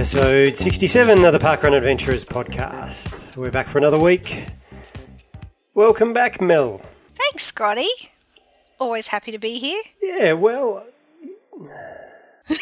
Episode 67 of the Parkrun Adventurers podcast. We're back for another week. Welcome back, Mel. Thanks, Scotty. Always happy to be here. Yeah, well. I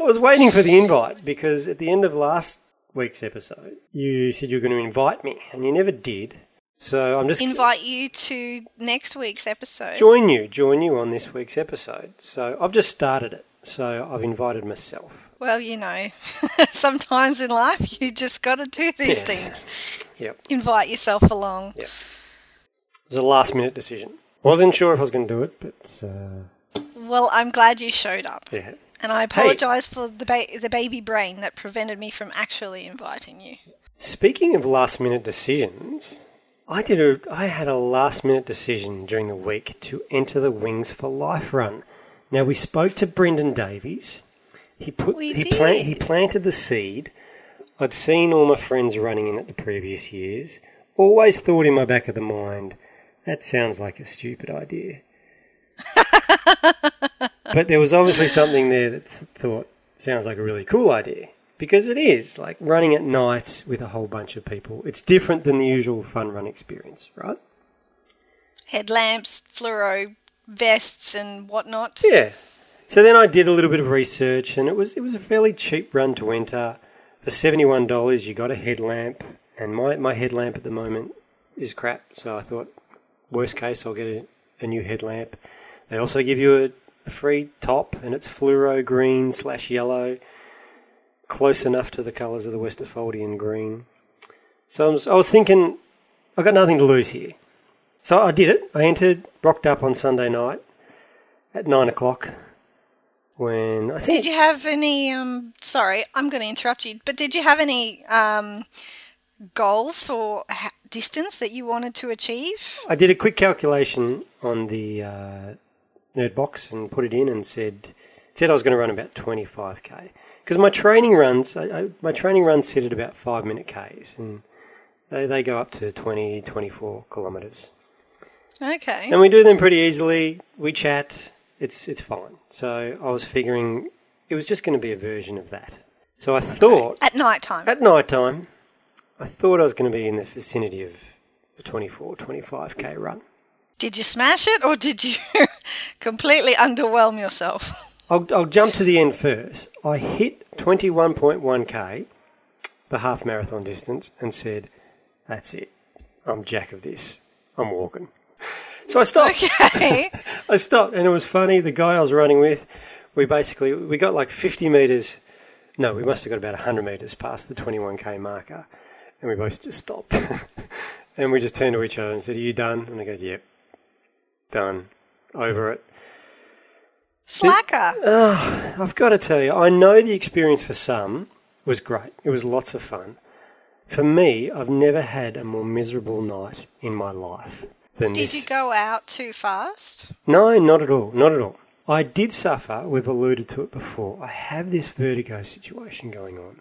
was waiting for the invite because at the end of last week's episode, you said you were going to invite me, and you never did. So I'm just Invite you to next week's episode. join you, join you on this week's episode. So I've just started it. So I've invited myself. Well, you know, sometimes in life you just got to do these Yes. things. Yep. Invite yourself along. Yep. It was a last minute decision. Wasn't sure if I was going to do it, but uh, Well, I'm glad you showed up. yeah. And I apologise for the, ba- the baby brain that prevented me from actually inviting you. Speaking of last minute decisions, I did a I had a last minute decision during the week to enter the Wings for Life run. Now we spoke to Brendan Davies. He put We he plant he planted the seed. I'd seen all my friends running in it the previous years. Always thought in my back of the mind, that sounds like a stupid idea. but there was obviously something there that th- thought sounds like a really cool idea because it is like running at night with a whole bunch of people. It's different than the usual fun run experience, right? Headlamps, fluoro vests, and whatnot. Yeah. So then I did a little bit of research, and it was it was a fairly cheap run to enter. For seventy one dollars, you got a headlamp, and my my headlamp at the moment is crap. So I thought, worst case, I'll get a, a new headlamp. They also give you a, free top, and it's fluoro green slash yellow, close enough to the colours of the Westerfoldian green. So I was, I was thinking, I've got nothing to lose here. So I did it. I entered, rocked up on Sunday night at nine o'clock. When I think Did you have any? Um, sorry, I'm going to interrupt you. But did you have any um, goals for ha- distance that you wanted to achieve? I did a quick calculation on the uh, nerd box and put it in and said said I was going to run about twenty five k because my training runs I, I, my training runs sit at about five minute k's and they, they go up to 20, 24 kilometres. Okay. And we do them pretty easily. We chat. It's it's fine. So I was figuring it was just going to be a version of that. So I thought At night time. at night time, I thought I was going to be in the vicinity of a 24, 25k run. Did you smash it or did you completely underwhelm yourself? I'll, I'll jump to the end first. I hit 21.1k, the half marathon distance, and said, That's it. I'm jack of this. I'm walking. So I stopped. Okay. I stopped, and it was funny. The guy I was running with, we basically we got like 50 meters. No, we must have got about 100 meters past the 21k marker, and we both just stopped, and we just turned to each other and said, "Are you done?" And I go, "Yep, done, over it." Slacker. Oh, I've got to tell you, I know the experience for some was great. It was lots of fun. For me, I've never had a more miserable night in my life than Did this. you go out too fast? No, not at all. Not at all. I did suffer, we've alluded to it before. I have this vertigo situation going on.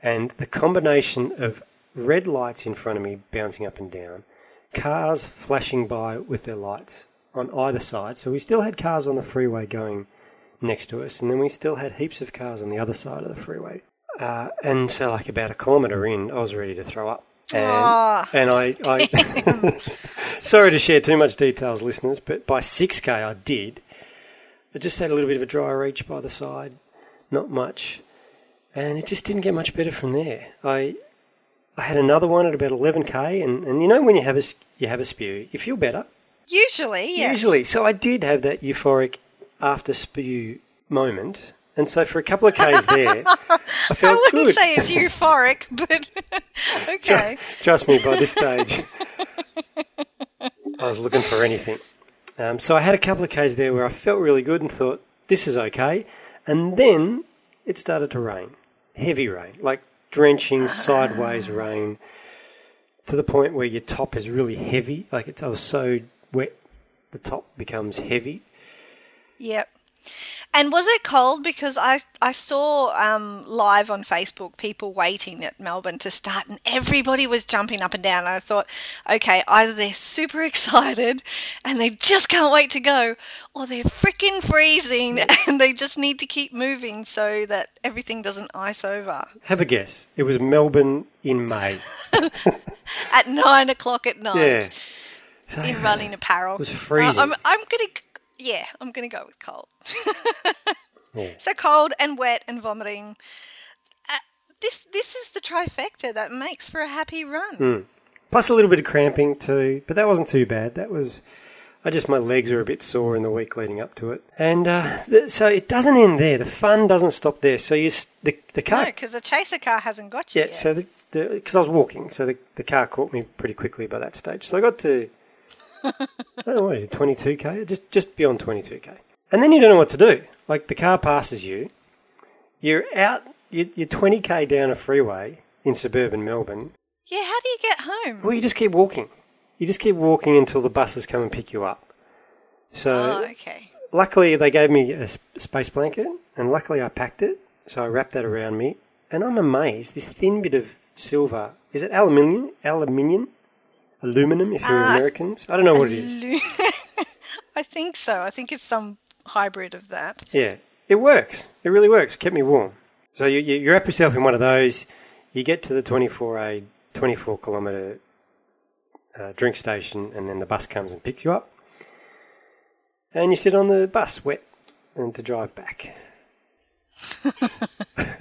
And the combination of red lights in front of me bouncing up and down, cars flashing by with their lights on either side. So we still had cars on the freeway going next to us, and then we still had heaps of cars on the other side of the freeway. Uh, and so, like about a kilometre in, I was ready to throw up. And, and I, I sorry to share too much details, listeners, but by 6k I did. I just had a little bit of a dry reach by the side, not much, and it just didn't get much better from there. I I had another one at about 11k, and, and you know when you have a you have a spew, you feel better Usually, yes. usually. So I did have that euphoric after spew moment, and so for a couple of k's there, I felt I wouldn't good. say it's euphoric, but okay. Trust me, by this stage, I was looking for anything. Um, so I had a couple of Ks there where I felt really good and thought, this is okay. And then it started to rain. Heavy rain, like drenching sideways rain to the point where your top is really heavy. Like it's, I was so wet, the top becomes heavy. Yep. And was it cold? Because I, I saw um, live on Facebook people waiting at Melbourne to start, and everybody was jumping up and down. And I thought, okay, either they're super excited and they just can't wait to go, or they're freaking freezing and they just need to keep moving so that everything doesn't ice over. Have a guess. It was Melbourne in May. At nine o'clock at night Yeah. So, in running apparel. It was freezing. Uh, I'm, I'm gonna, yeah, I'm gonna go with cold. So cold and wet and vomiting. Uh, this this is the trifecta that makes for a happy run. Hmm. plus a little bit of cramping too, but that wasn't too bad. That was, I just my legs were a bit sore in the week leading up to it, and uh, th- so it doesn't end there. The fun doesn't stop there. So you the the car No, because the chaser car hasn't got you Yeah, yet. so the because I was walking, so the, the car caught me pretty quickly by that stage. So I got to I don't know what twenty two k, just just beyond twenty two k, and then you don't know what to do. Like the car passes you, you're out, you- you're twenty k down a freeway in suburban Melbourne. yeah, how do you get home? Well, you just keep walking. You just keep walking until the buses come and pick you up. So oh, okay. luckily they gave me a space blanket, and luckily I packed it, so I wrapped that around me, and I'm amazed. This thin bit of silver is it aluminium? Aluminium? Aluminum, if you're Ah, Americans. I don't know what it is. I think so. I think it's some hybrid of that. Yeah, it works. It really works. Kept me warm. So you, you, you wrap yourself in one of those. You get to the 24A, 24 kilometre uh, drink station, and then the bus comes and picks you up. And you sit on the bus, wet, and to drive back.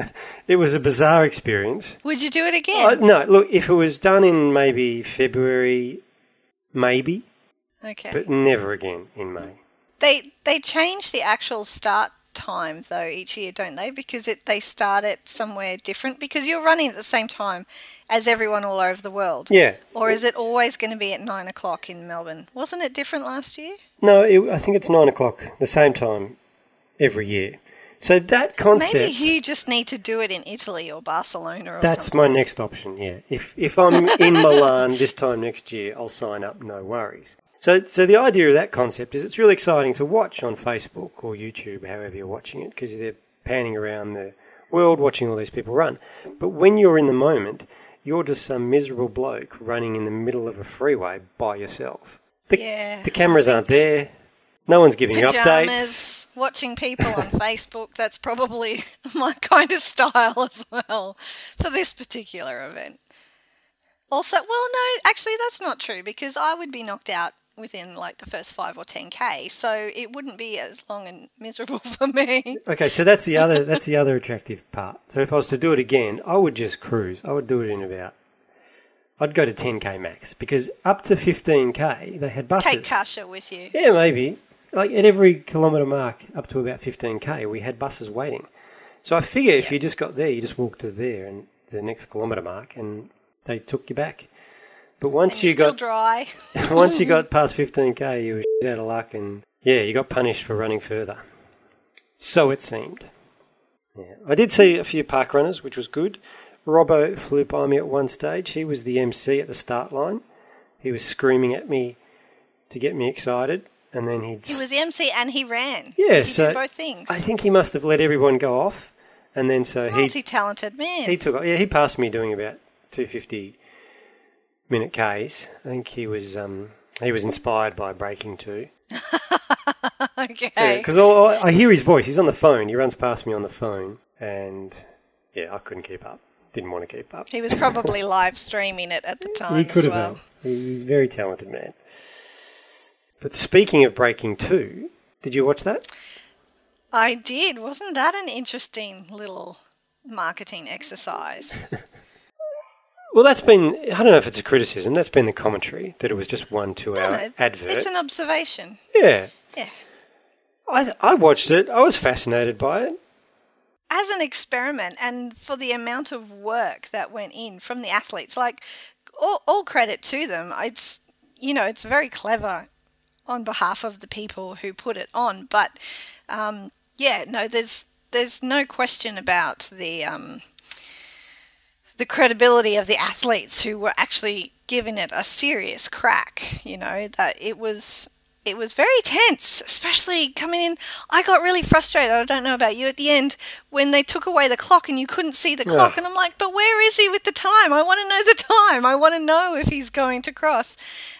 it was a bizarre experience. Would you do it Uh, again? no, look, if it was done in maybe February, maybe, okay. but never again in May. They they change the actual start time though each year, don't they? Because it they start it somewhere different because you're running at the same time as everyone all over the world. Yeah. Or is it always going to be at nine o'clock in Melbourne? Wasn't it different last year? No, it, I think it's nine o'clock, the same time every year. So that concept. Maybe you just need to do it in Italy or Barcelona or That's something. my next option. Yeah, if if I'm in Milan this time next year, I'll sign up. No worries. So so the idea of that concept is it's really exciting to watch on Facebook or YouTube, however you're watching it, because they're panning around the world watching all these people run. But when you're in the moment, you're just some miserable bloke running in the middle of a freeway by yourself. The, Yeah, the cameras aren't there. No one's giving you updates. Pajamas, watching people on Facebook, that's probably my kind of style as well for this particular event. Also, well, no, actually, that's not true because I would be knocked out within like the first five or 10k, so it wouldn't be as long and miserable for me. Okay, so that's the other that's the other attractive part. So if I was to do it again, I would just cruise. I would do it in about I'd go to 10k max because up to 15k they had buses. Take Kasha with you. Yeah, maybe. Like at every kilometre mark up to about 15k, we had buses waiting. So I figure if you just got there, you just walked to there and the next kilometre mark, and they took you back. But once you got dry. once you got past 15k, you were out of luck, and yeah, you got punished for running further. So it seemed. Yeah. I did see a few park runners, which was good. Robbo flew by me at one stage. He was the MC at the start line. He was screaming at me to get me excited, and then he'd. He was the MC and he ran. Yeah, he so both things. I think he must have let everyone go off, and then so he Multi-talented man. he took off yeah he passed me doing about two fifty minute k's. I think he was um he was inspired by breaking two. okay. Because I, I hear his voice. He's on the phone. He runs past me on the phone, and yeah, I couldn't keep up. Didn't want to keep up. He was probably live streaming it at the time He could as have well. been. He's a very talented man. But speaking of breaking two, did you watch that? I did. Wasn't that an interesting little marketing exercise? Well, that's been, I don't know if it's a criticism, that's been the commentary, that it was just one two hour No, advert. It's an observation. yeah. Yeah. I, I watched it. I was fascinated by it. As an experiment and for the amount of work that went in from the athletes, like all, all credit to them. It's, you know, it's very clever on behalf of the people who put it on. But um, yeah, no, there's there's no question about the um, the credibility of the athletes who were actually giving it a serious crack. You know that it was it was very tense, especially coming in. I got really frustrated. I don't know about you at the end when they took away the clock and you couldn't see the clock. Ugh. And I'm like, but where is he with the time? I want to know the time. I want to know if he's going to cross.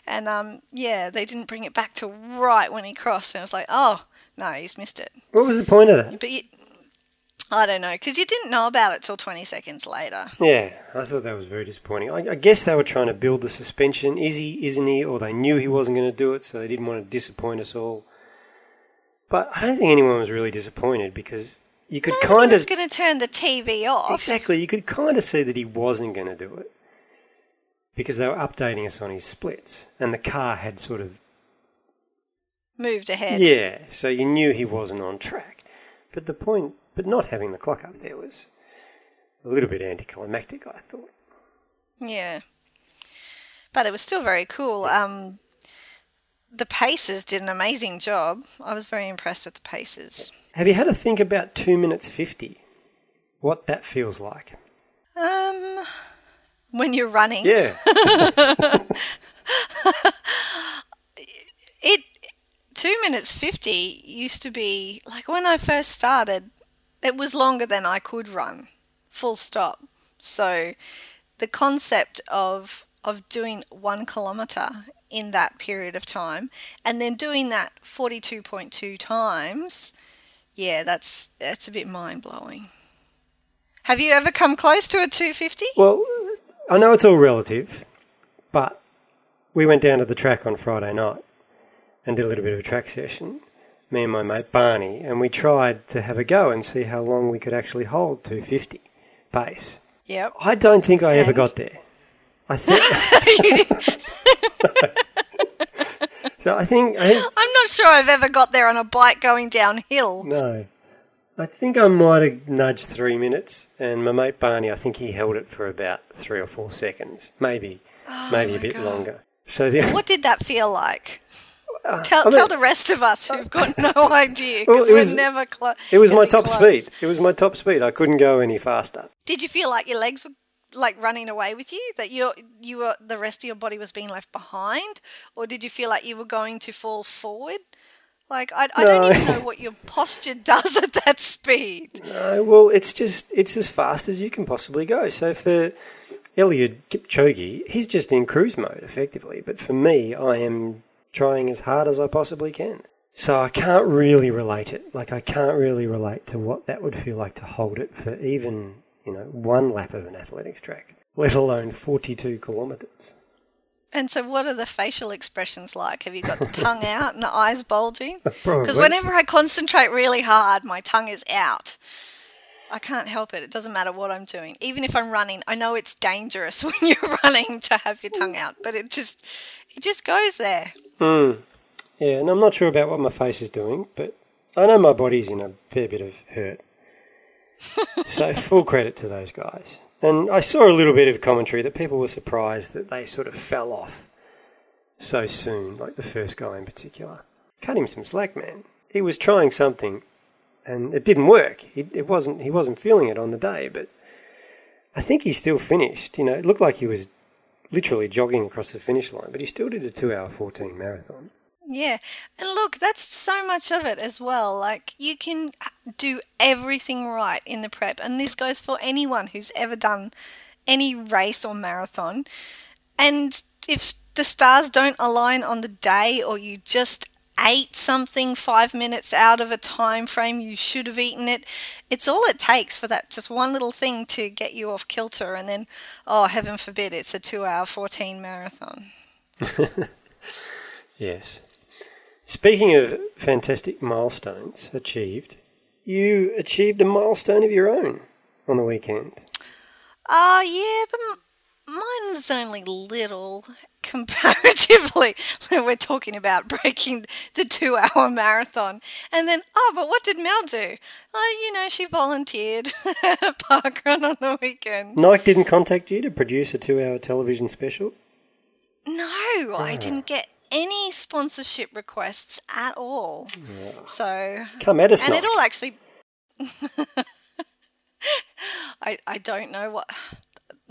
And um, yeah, they didn't bring it back to right when he crossed. And I was like, oh, no, he's missed it. What was the point of that? But you, I don't know, because you didn't know about it till 20 seconds later. Yeah, I thought that was very disappointing. I, I guess they were trying to build the suspension. Is he, isn't he? Or they knew he wasn't going to do it, so they didn't want to disappoint us all. But I don't think anyone was really disappointed because you could Nobody kind was of. going to turn the TV off. Exactly, you could kind of see that he wasn't going to do it because they were updating us on his splits, and the car had sort of Moved ahead. yeah, so you knew he wasn't on track. But the point, but not having the clock up there was a little bit anticlimactic, I thought. Yeah. But it was still very cool. Um, the Pacers did an amazing job. I was very impressed with the Pacers. Have you had to think about two minutes fifty? What that feels like? Um, when you're running, Yeah, it two minutes fifty used to be like when I first started. It was longer than I could run, full stop. So, the concept of of doing one kilometer in that period of time, and then doing that forty two point two times, yeah, that's that's a bit mind blowing. Have you ever come close to a two fifty? Well, I know it's all relative, but we went down to the track on Friday night and did a little bit of a track session, me and my mate Barney, and we tried to have a go and see how long we could actually hold 250 pace. Yep. I don't think I ever got there. I think. so I think, I I'm not sure I've ever got there on a bike going downhill. no. I think I might have nudged three minutes, and my mate Barney, I think he held it for about three or four seconds, maybe, oh maybe a Oh bit God. longer. So the What did that feel like? Tell, Uh, I mean- tell the rest of us who've got no idea because it we're was- never close. It was my top speed. It was my top speed. I couldn't go any faster. Did you feel like your legs were like running away with you? That you you were the rest of your body was being left behind, or did you feel like you were going to fall forward? Like I, I don't even know what your posture does at that speed. Uh, well, it's just it's as fast as you can possibly go. So for Eliud Kipchoge, he's just in cruise mode effectively. But for me, I am trying as hard as I possibly can. So I can't really relate it. Like I can't really relate to what that would feel like to hold it for even you know one lap of an athletics track, let alone forty-two kilometres. And so, what are the facial expressions like? Have you got the tongue out and the eyes bulging? Because whenever I concentrate really hard, my tongue is out. I can't help it. It doesn't matter what I'm doing. Even if I'm running, I know it's dangerous when you're running to have your tongue out, but it just it just goes there. Hmm. Yeah, and I'm not sure about what my face is doing, but I know my body's in a fair bit of hurt. so full credit to those guys. And I saw a little bit of commentary that people were surprised that they sort of fell off so soon, like the first guy in particular. Cut him some slack, man. He was trying something, and it didn't work. He, it wasn't. He wasn't feeling it on the day, but I think he still finished. You know, it looked like he was literally jogging across the finish line, but he still did a two-hour fourteen marathon. Yeah. And look, that's so much of it as well. Like, you can do everything right in the prep. And this goes for anyone who's ever done any race or marathon. And if the stars don't align on the day or you just ate something five minutes out of a time frame you should have eaten it it's all it takes for that just one little thing to get you off kilter and then oh heaven forbid it's a two hour 14 marathon Yes. Speaking of fantastic milestones achieved, you achieved a milestone of your own on the weekend. Oh, yeah, but mine was only little comparatively. We're talking about breaking the two hour marathon. And then, oh, but what did Mel do? Oh, you know, she volunteered a parkrun on the weekend. Nike didn't contact you to produce a two-hour television special. No, I ah. didn't get any sponsorship requests at all. So, Come at us, and Nike. it all actually. I I don't know what.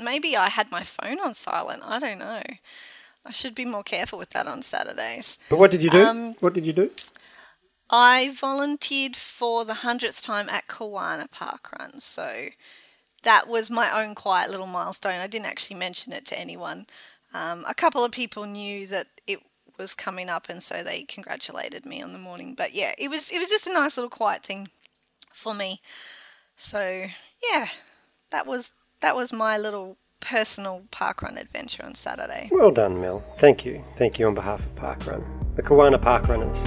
Maybe I had my phone on silent. I don't know. I should be more careful with that on Saturdays. But what did you do? Um, what did you do? I volunteered for the hundredth time at Kawana Park Run, so that was my own quiet little milestone. I didn't actually mention it to anyone. Um, a couple of people knew that it was coming up, and so they congratulated me on the morning. But yeah, it was it was just a nice little quiet thing for me. So yeah, that was that was my little personal parkrun adventure on Saturday. Well done, Mel. Thank you. Thank you on behalf of Parkrun, the Kawana Park Runners.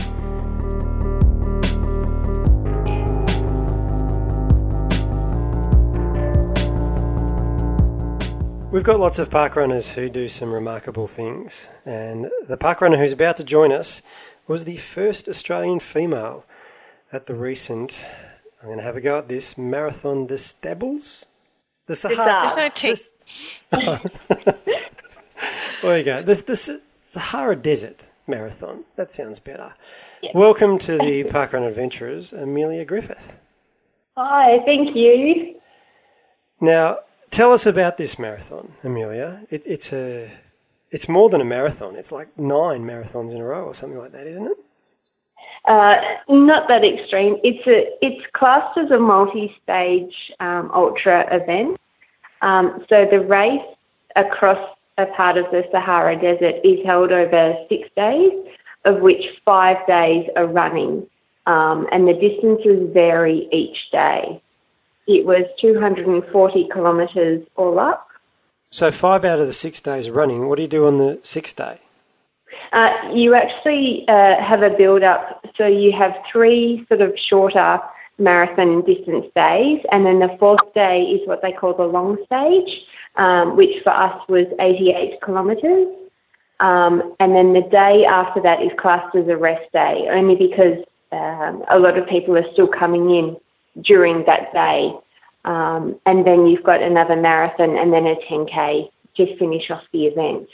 We've got lots of park runners who do some remarkable things, and the park runner who's about to join us was the first Australian female at the recent. I'm going to have a go at this Marathon de Sables. The Sahara. There's no T. there you go. This the Sahara Desert Marathon. That sounds better. Welcome to the Parkrun Adventurers, Amelia Griffith. Hi, thank you. Now, tell us about this marathon, Amelia. It, it's a, it's more than a marathon. It's like nine marathons in a row or something like that, isn't it? Uh, not that extreme. It's a it's classed as a multi-stage um, ultra event. Um, so the race across a part of the Sahara Desert is held over six days, of which five days are running, um, and the distances vary each day. It was 240 kilometres all up. So five out of the six days running. What do you do on the sixth day? Uh, you actually uh, have a build up, so you have three sort of shorter marathon distance days, and then the fourth day is what they call the long stage, um, which for us was 88 kilometres. Um, and then the day after that is classed as a rest day, only because um, a lot of people are still coming in during that day. Um, and then you've got another marathon and then a 10K to finish off the event.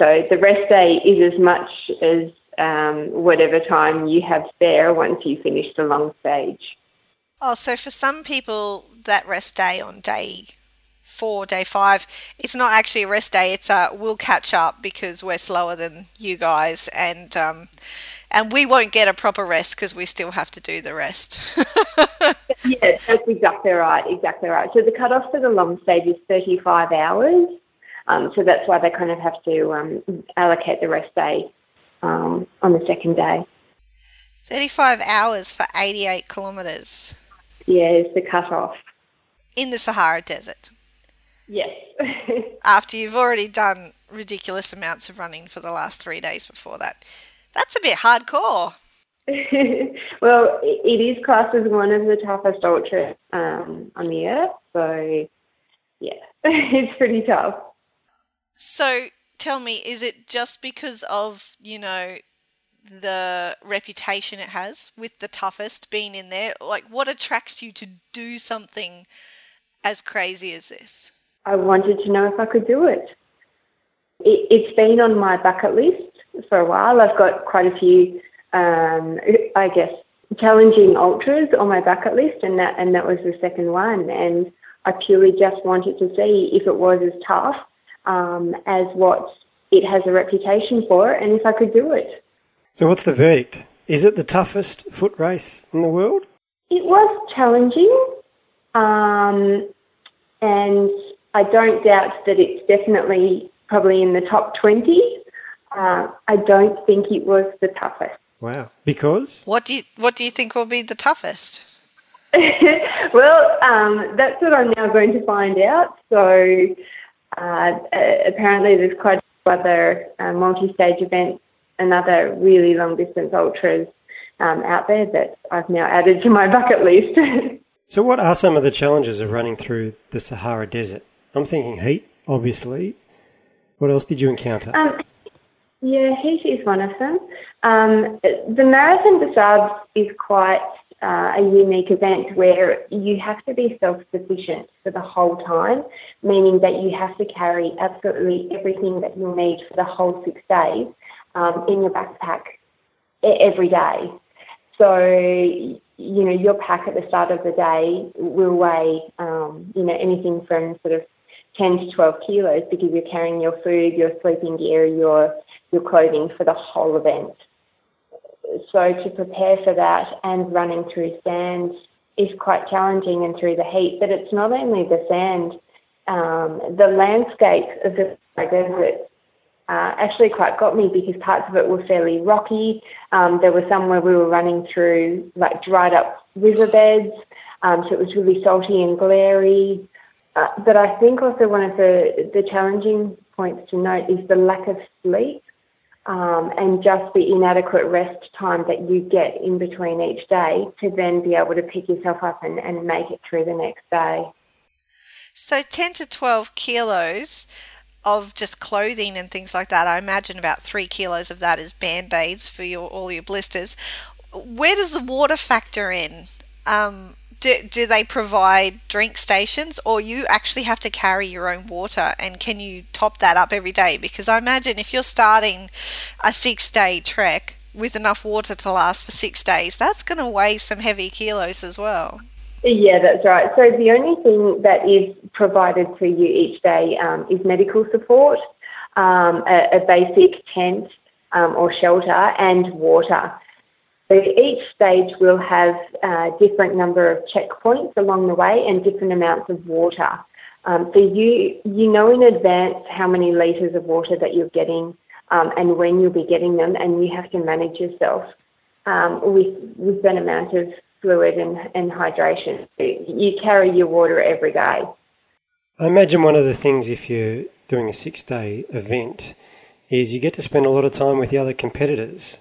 So the rest day is as much as um, whatever time you have spare once you finish the long stage. Oh, so for some people, that rest day on day four, day five, it's not actually a rest day. It's a we'll catch up because we're slower than you guys, and um, and we won't get a proper rest because we still have to do the rest. yeah, that's exactly right. Exactly right. So the cutoff for the long stage is 35 hours. Um, so that's why they kind of have to um, allocate the rest day um, on the second day. 35 hours for 88 kilometres. Yeah, is the cutoff. In the Sahara Desert. Yes. After you've already done ridiculous amounts of running for the last three days before that. That's a bit hardcore. well, it is classed as one of the toughest ultras um, on the earth, so yeah, it's pretty tough. So tell me, is it just because of, you know, the reputation it has with the toughest being in there? Like, what attracts you to do something as crazy as this? I wanted to know if I could do it. it it's been on my bucket list for a while. I've got quite a few, um, I guess, challenging ultras on my bucket list, and that and that was the second one. And I purely just wanted to see if it was as tough um, as what it has a reputation for, and if I could do it. So, what's the verdict? Is it the toughest foot race in the world? It was challenging, um, and I don't doubt that it's definitely probably in the top 20. Uh, I don't think it was the toughest. Wow. Because? What do you What do you think will be the toughest? well, um, that's what I'm now going to find out. So uh, apparently, there's quite a few other uh, multi-stage events and other really long-distance ultras um, out there that I've now added to my bucket list. so, what are some of the challenges of running through the Sahara Desert? I'm thinking heat, obviously. What else did you encounter? Um, yeah, heat is one of them. Um, the Marathon des Sables is quite uh, a unique event where you have to be self-sufficient for the whole time, meaning that you have to carry absolutely everything that you'll need for the whole six days um, in your backpack every day. So, you know, your pack at the start of the day will weigh, um, you know, anything from sort of 10 to 12 kilos because you're carrying your food, your sleeping gear, your, your clothing for the whole event. So to prepare for that and running through sand is quite challenging and through the heat, but it's not only the sand, um, the landscape of the desert uh, actually quite got me because parts of it were fairly rocky. Um, there were some where we were running through like dried up riverbeds, um, so it was really salty and glary. Uh, but I think also one of the, the challenging points to note is the lack of sleep um, and just the inadequate rest time that you get in between each day to then be able to pick yourself up and, and make it through the next day. So 10 to 12 kilos of just clothing and things like that. I imagine about three kilos of that is band aids for your all your blisters. Where does the water factor in? Um, do, do they provide drink stations or you actually have to carry your own water and can you top that up every day because i imagine if you're starting a six day trek with enough water to last for six days that's going to weigh some heavy kilos as well yeah, that's right. So the only thing that is provided to you each day um, is medical support, um, a, a, basic tent um, or shelter, and water. So each stage will have a different number of checkpoints along the way and different amounts of water. Um, so you you know in advance how many litres of water that you're getting um, and when you'll be getting them, and you have to manage yourself um, with with that amount of fluid and, and hydration. You carry your water every day. I imagine one of the things if you're doing a six day event is you get to spend a lot of time with the other competitors.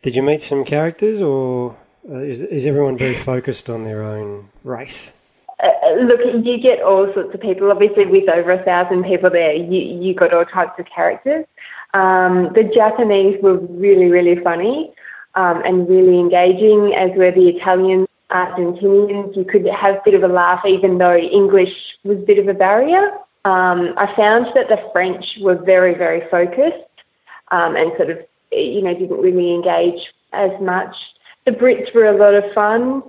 Did you meet some characters or uh, is, is everyone very focused on their own race? Uh, uh, look, you get all sorts of people. Obviously, with over a thousand people there, you, you got all types of characters. Um, the Japanese were really, really funny um, and really engaging, as were the Italians, Argentinians. You could have a bit of a laugh, even though English was a bit of a barrier. Um, I found that the French were very, very focused um, and sort of, you know, didn't really engage as much. The Brits were a lot of fun.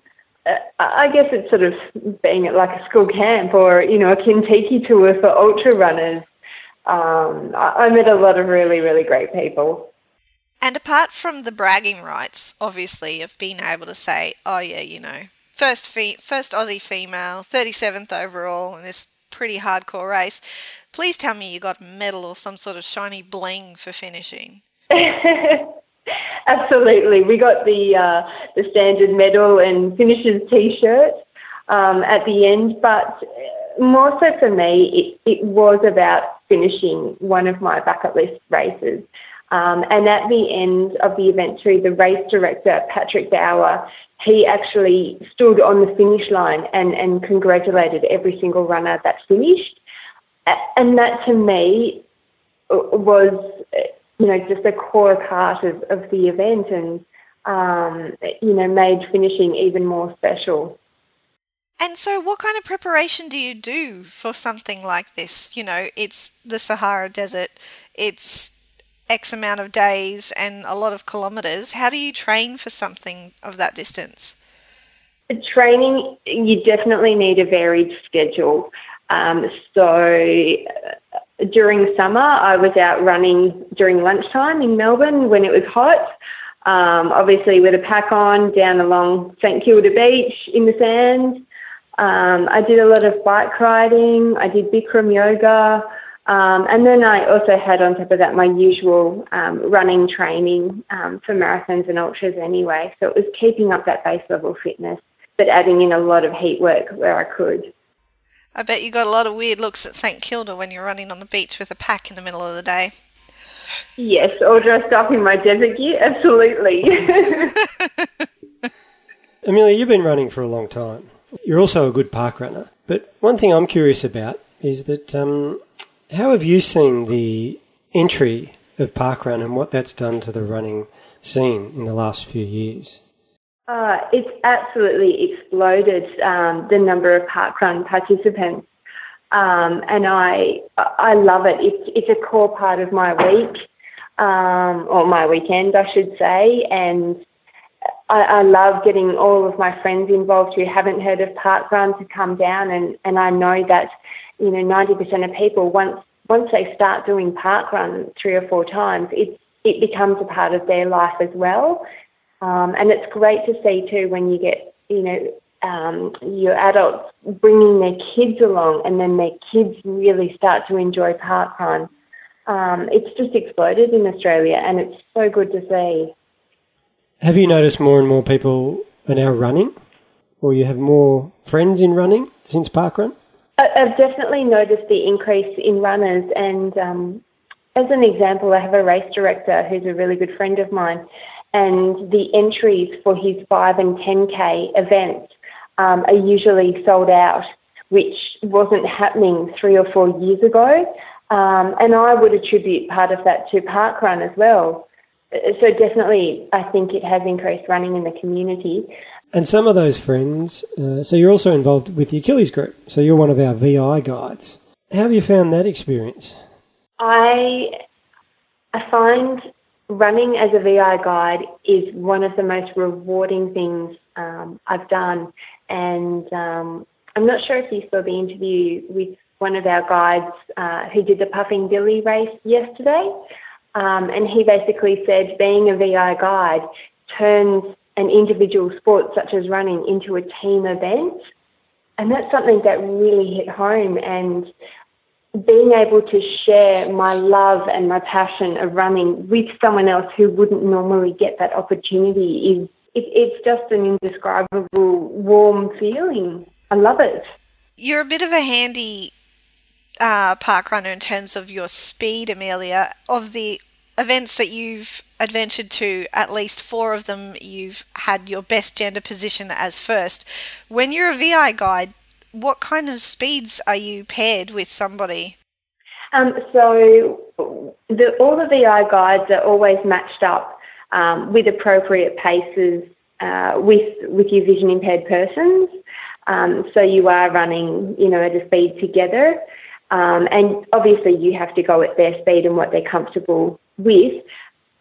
Uh, I guess it's sort of being at like a school camp or, you know, a Contiki tour for ultra runners. Um, I, I met a lot of really, really great people. And apart from the bragging rights, obviously, of being able to say, oh, yeah, you know, first, fe- first Aussie female, 37th overall in this pretty hardcore race, please tell me you got a medal or some sort of shiny bling for finishing. Absolutely. We got the, uh, the standard medal and finishers t shirt um, at the end, but more so for me, it, it was about finishing one of my bucket list races. Um, and at the end of the event, too, the race director, Patrick Bauer, he actually stood on the finish line and, and congratulated every single runner that finished. And that to me was, you know, just a core part of, of the event and, um, you know, made finishing even more special. And so, what kind of preparation do you do for something like this? You know, it's the Sahara Desert, it's X amount of days and a lot of kilometres. How do you train for something of that distance? Training, you definitely need a varied schedule. Um, so during summer, I was out running during lunchtime in Melbourne when it was hot. Um, obviously, with a pack on down along St Kilda Beach in the sand. Um, I did a lot of bike riding. I did Bikram yoga. Um, and then I also had on top of that my usual um, running training um, for marathons and ultras anyway. So it was keeping up that base level fitness, but adding in a lot of heat work where I could. I bet you got a lot of weird looks at St Kilda when you're running on the beach with a pack in the middle of the day. Yes, all dressed up in my desert gear, absolutely. Amelia, you've been running for a long time. You're also a good park runner. But one thing I'm curious about is that um, how have you seen the entry of parkrun and what that's done to the running scene in the last few years? Uh, it's absolutely exploded um, the number of parkrun participants, um, and I I love it. It's it's a core part of my week um, or my weekend, I should say, and I, I love getting all of my friends involved who haven't heard of parkrun to come down, and, and I know that you know 90% of people once once they start doing parkrun three or four times, it it becomes a part of their life as well. Um, and it's great to see too when you get you know um, your adults bringing their kids along, and then their kids really start to enjoy parkrun. Um, it's just exploded in Australia, and it's so good to see. Have you noticed more and more people are now running, or you have more friends in running since parkrun? I've definitely noticed the increase in runners, and um, as an example, I have a race director who's a really good friend of mine, and the entries for his 5 and 10k events um, are usually sold out, which wasn't happening three or four years ago. Um, and I would attribute part of that to parkrun as well. So definitely, I think it has increased running in the community. And some of those friends, uh, so you're also involved with the Achilles group. So you're one of our VI guides. How have you found that experience? I I find running as a VI guide is one of the most rewarding things um, I've done. And um, I'm not sure if you saw the interview with one of our guides uh, who did the Puffing Billy race yesterday. Um, and he basically said being a VI guide turns an individual sport such as running into a team event. And that's something that really hit home. And being able to share my love and my passion of running with someone else who wouldn't normally get that opportunity is it, it's just an indescribable warm feeling. I love it. You're a bit of a handy uh, park runner in terms of your speed, Amelia. Of the events that you've adventured to, at least four of them, you've had your best gender position as first. When you're a VI guide, what kind of speeds are you paired with somebody? Um, so the, all the VI guides are always matched up um, with appropriate paces uh, with with your vision impaired persons. Um, so you are running, you know, at a speed together, um, and obviously you have to go at their speed and what they're comfortable with.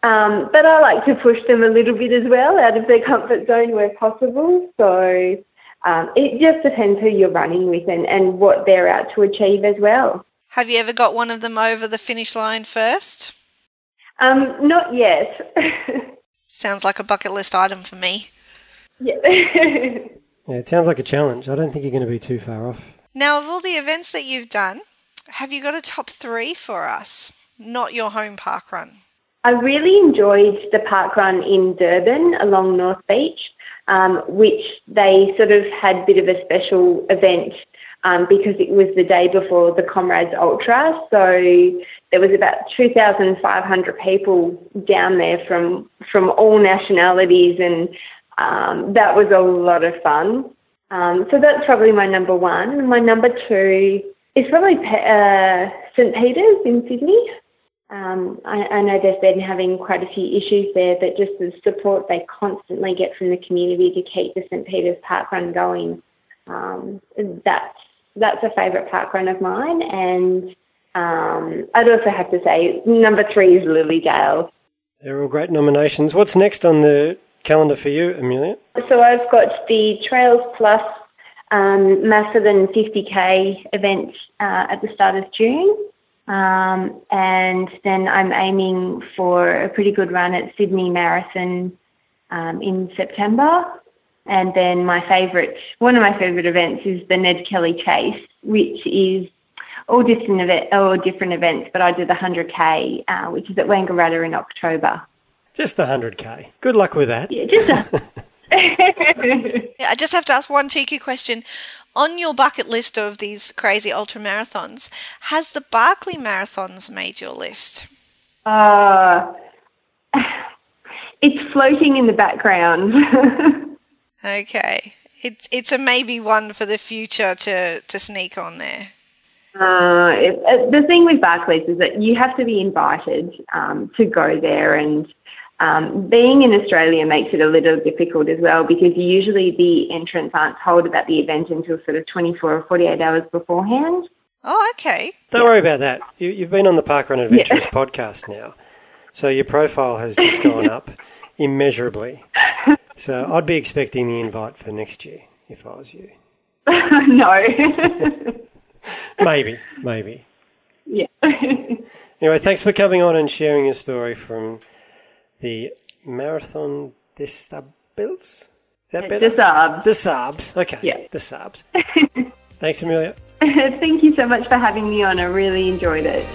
Um, but I like to push them a little bit as well out of their comfort zone where possible. So um, it just depends who you're running with and, and what they're out to achieve as well. Have you ever got one of them over the finish line first? Um, not yet. Sounds like a bucket list item for me. Yeah. yeah, it sounds like a challenge. I don't think you're going to be too far off. Now, of all the events that you've done, have you got a top three for us? Not your home park run. I really enjoyed the park run in Durban along North Beach um, which they sort of had a bit of a special event um, because it was the day before the Comrades Ultra. So there was about 2,500 people down there from from all nationalities, and um, that was a lot of fun. Um, so that's probably my number one. My number two is probably uh, St Peter's in Sydney. Um, I, I, know they've been having quite a few issues there, but just the support they constantly get from the community to keep the St Peter's Park Run going, um, that's that's a favourite park run of mine. And um, I'd also have to say number three is Lily Lilydale. They're all great nominations. What's next on the calendar for you, Amelia? So I've got the Trails Plus um, Macedon 50k event uh, at the start of June. Um, and then I'm aiming for a pretty good run at Sydney Marathon um, in September. And then my favourite, one of my favourite events is the Ned Kelly Chase, which is all different, event, all different events, but I do the 100k, uh, which is at Wangaratta in October. Just the 100k. Good luck with that. Yeah, just a, I just have to ask one cheeky question on your bucket list of these crazy ultra marathons, has the Barkley marathons made your list? Uh, it's floating in the background. okay. It's it's a maybe one for the future to, to sneak on there. Uh, it, uh, the thing with Barkleys is that you have to be invited um, to go there, and um, being in Australia makes it a little difficult as well because usually the entrants aren't told about the event until sort of 24 or 48 hours beforehand. Oh, okay. Don't worry about that. You, have been on the Parkrun Adventures yeah. podcast now, so your profile has just gone up immeasurably. So I'd be expecting the invite for next year if I was you. no. Maybe, maybe. yeah. Anyway, thanks for coming on and sharing your story from the Marathon des Sables. Is that better? Des Sables. The Sabs. Okay. Yeah. The Sabs. Thanks, Amelia. Thank you so much for having me on. I really enjoyed it.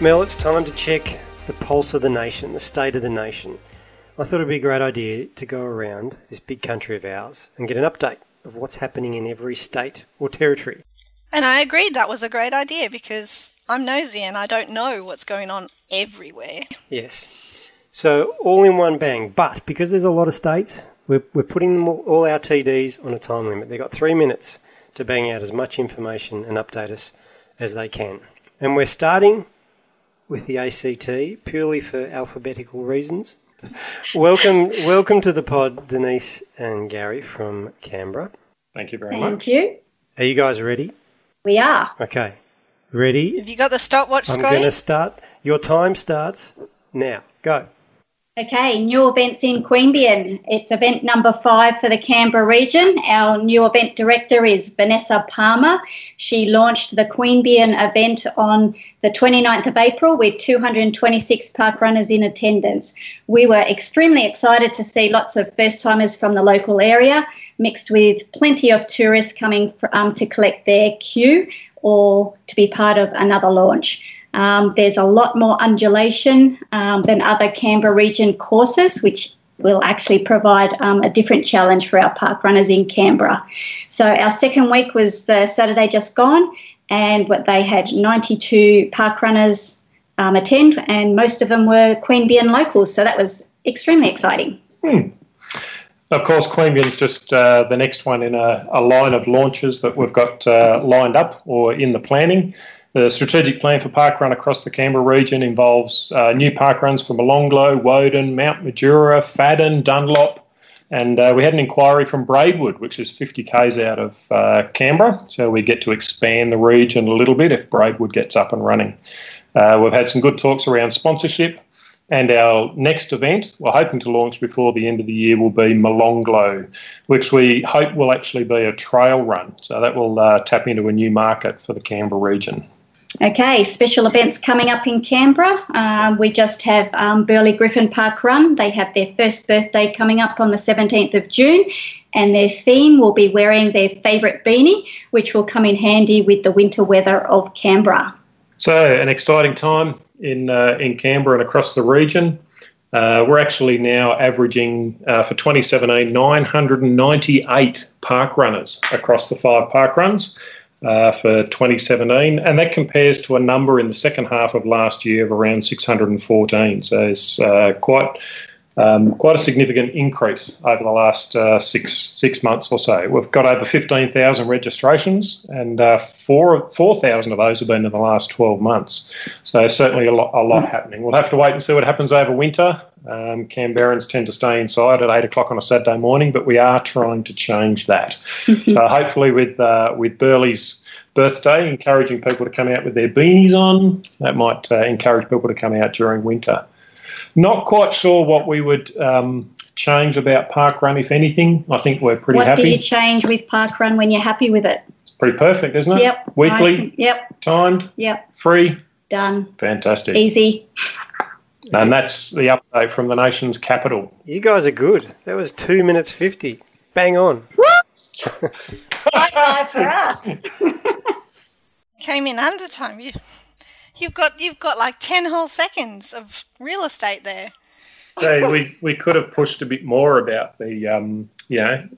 Mel, it's time to check the pulse of the nation, the state of the nation. I thought it'd be a great idea to go around this big country of ours and get an update of what's happening in every state or territory. And I agreed that was a great idea because I'm nosy and I don't know what's going on everywhere. Yes. So all in one bang. But because there's a lot of states, we're, we're putting them all, all our TDs on a time limit. They've got three minutes to bang out as much information and update us as they can. And we're starting with the ACT purely for alphabetical reasons. welcome, welcome to the pod, Denise and Gary from Canberra. Thank you very Thank much. Thank you. Are you guys ready? We are. Okay. Ready? Have you got the stopwatch, I'm going to start. Your time starts now. Go. Okay, new events in Queanbeyan. It's event number five for the Canberra region. Our new event director is Vanessa Palmer. She launched the Queanbeyan event on the 29th of April with 226 park runners in attendance. We were extremely excited to see lots of first timers from the local area, mixed with plenty of tourists coming um, to collect their queue or to be part of another launch. Um, there's a lot more undulation um, than other Canberra region courses, which will actually provide um, a different challenge for our park runners in Canberra. So our second week was the Saturday just gone, and what they had 92 park runners um, attend, and most of them were Queanbeyan locals. So that was extremely exciting. Of course, Queanbeyan's just uh, the next one in a, a line of launches that we've got uh, lined up or in the planning. The strategic plan for parkrun across the Canberra region involves uh, new parkruns from Molonglo, Woden, Mount Majura, Fadden, Dunlop, and uh, we had an inquiry from Braidwood, which is 50 k's out of uh, Canberra. So we get to expand the region a little bit if Braidwood gets up and running. Uh, we've had some good talks around sponsorship. And our next event, we're hoping to launch before the end of the year, will be Molonglo, which we hope will actually be a trail run. So that will uh, tap into a new market for the Canberra region. Okay, special events coming up in Canberra. Um, we just have um, Burley Griffin Park Run. They have their first birthday coming up on the 17th of June, and their theme will be wearing their favourite beanie, which will come in handy with the winter weather of Canberra. So, an exciting time in uh, in Canberra and across the region. Uh, we're actually now averaging uh, for 2017 998 park runners across the five park runs uh, for 2017, and that compares to a number in the second half of last year of around 614. So it's uh, quite um, quite a significant increase over the last uh, six six months or so. We've got over 15,000 registrations, and uh, four 4,000 of those have been in the last 12 months. So certainly a lot, a lot happening. We'll have to wait and see what happens over winter. Um, Canberrans tend to stay inside at eight o'clock on a Saturday morning, but we are trying to change that. so hopefully, with uh, with Burley's birthday, encouraging people to come out with their beanies on, that might uh, encourage people to come out during winter. Not quite sure what we would um, change about parkrun, if anything. I think we're pretty what happy. do you change with Park Run when you're happy with it? it's pretty perfect, isn't it? Yep. Weekly, Nice. Yep. timed, Yep. free, Done. fantastic. Easy. And that's the update from the nation's capital. You guys are good. That was two minutes 50. Bang on. High five for us. Came in under time. You, you've got you've got like ten whole seconds of real estate there. So we, we could have pushed a bit more about the um, you know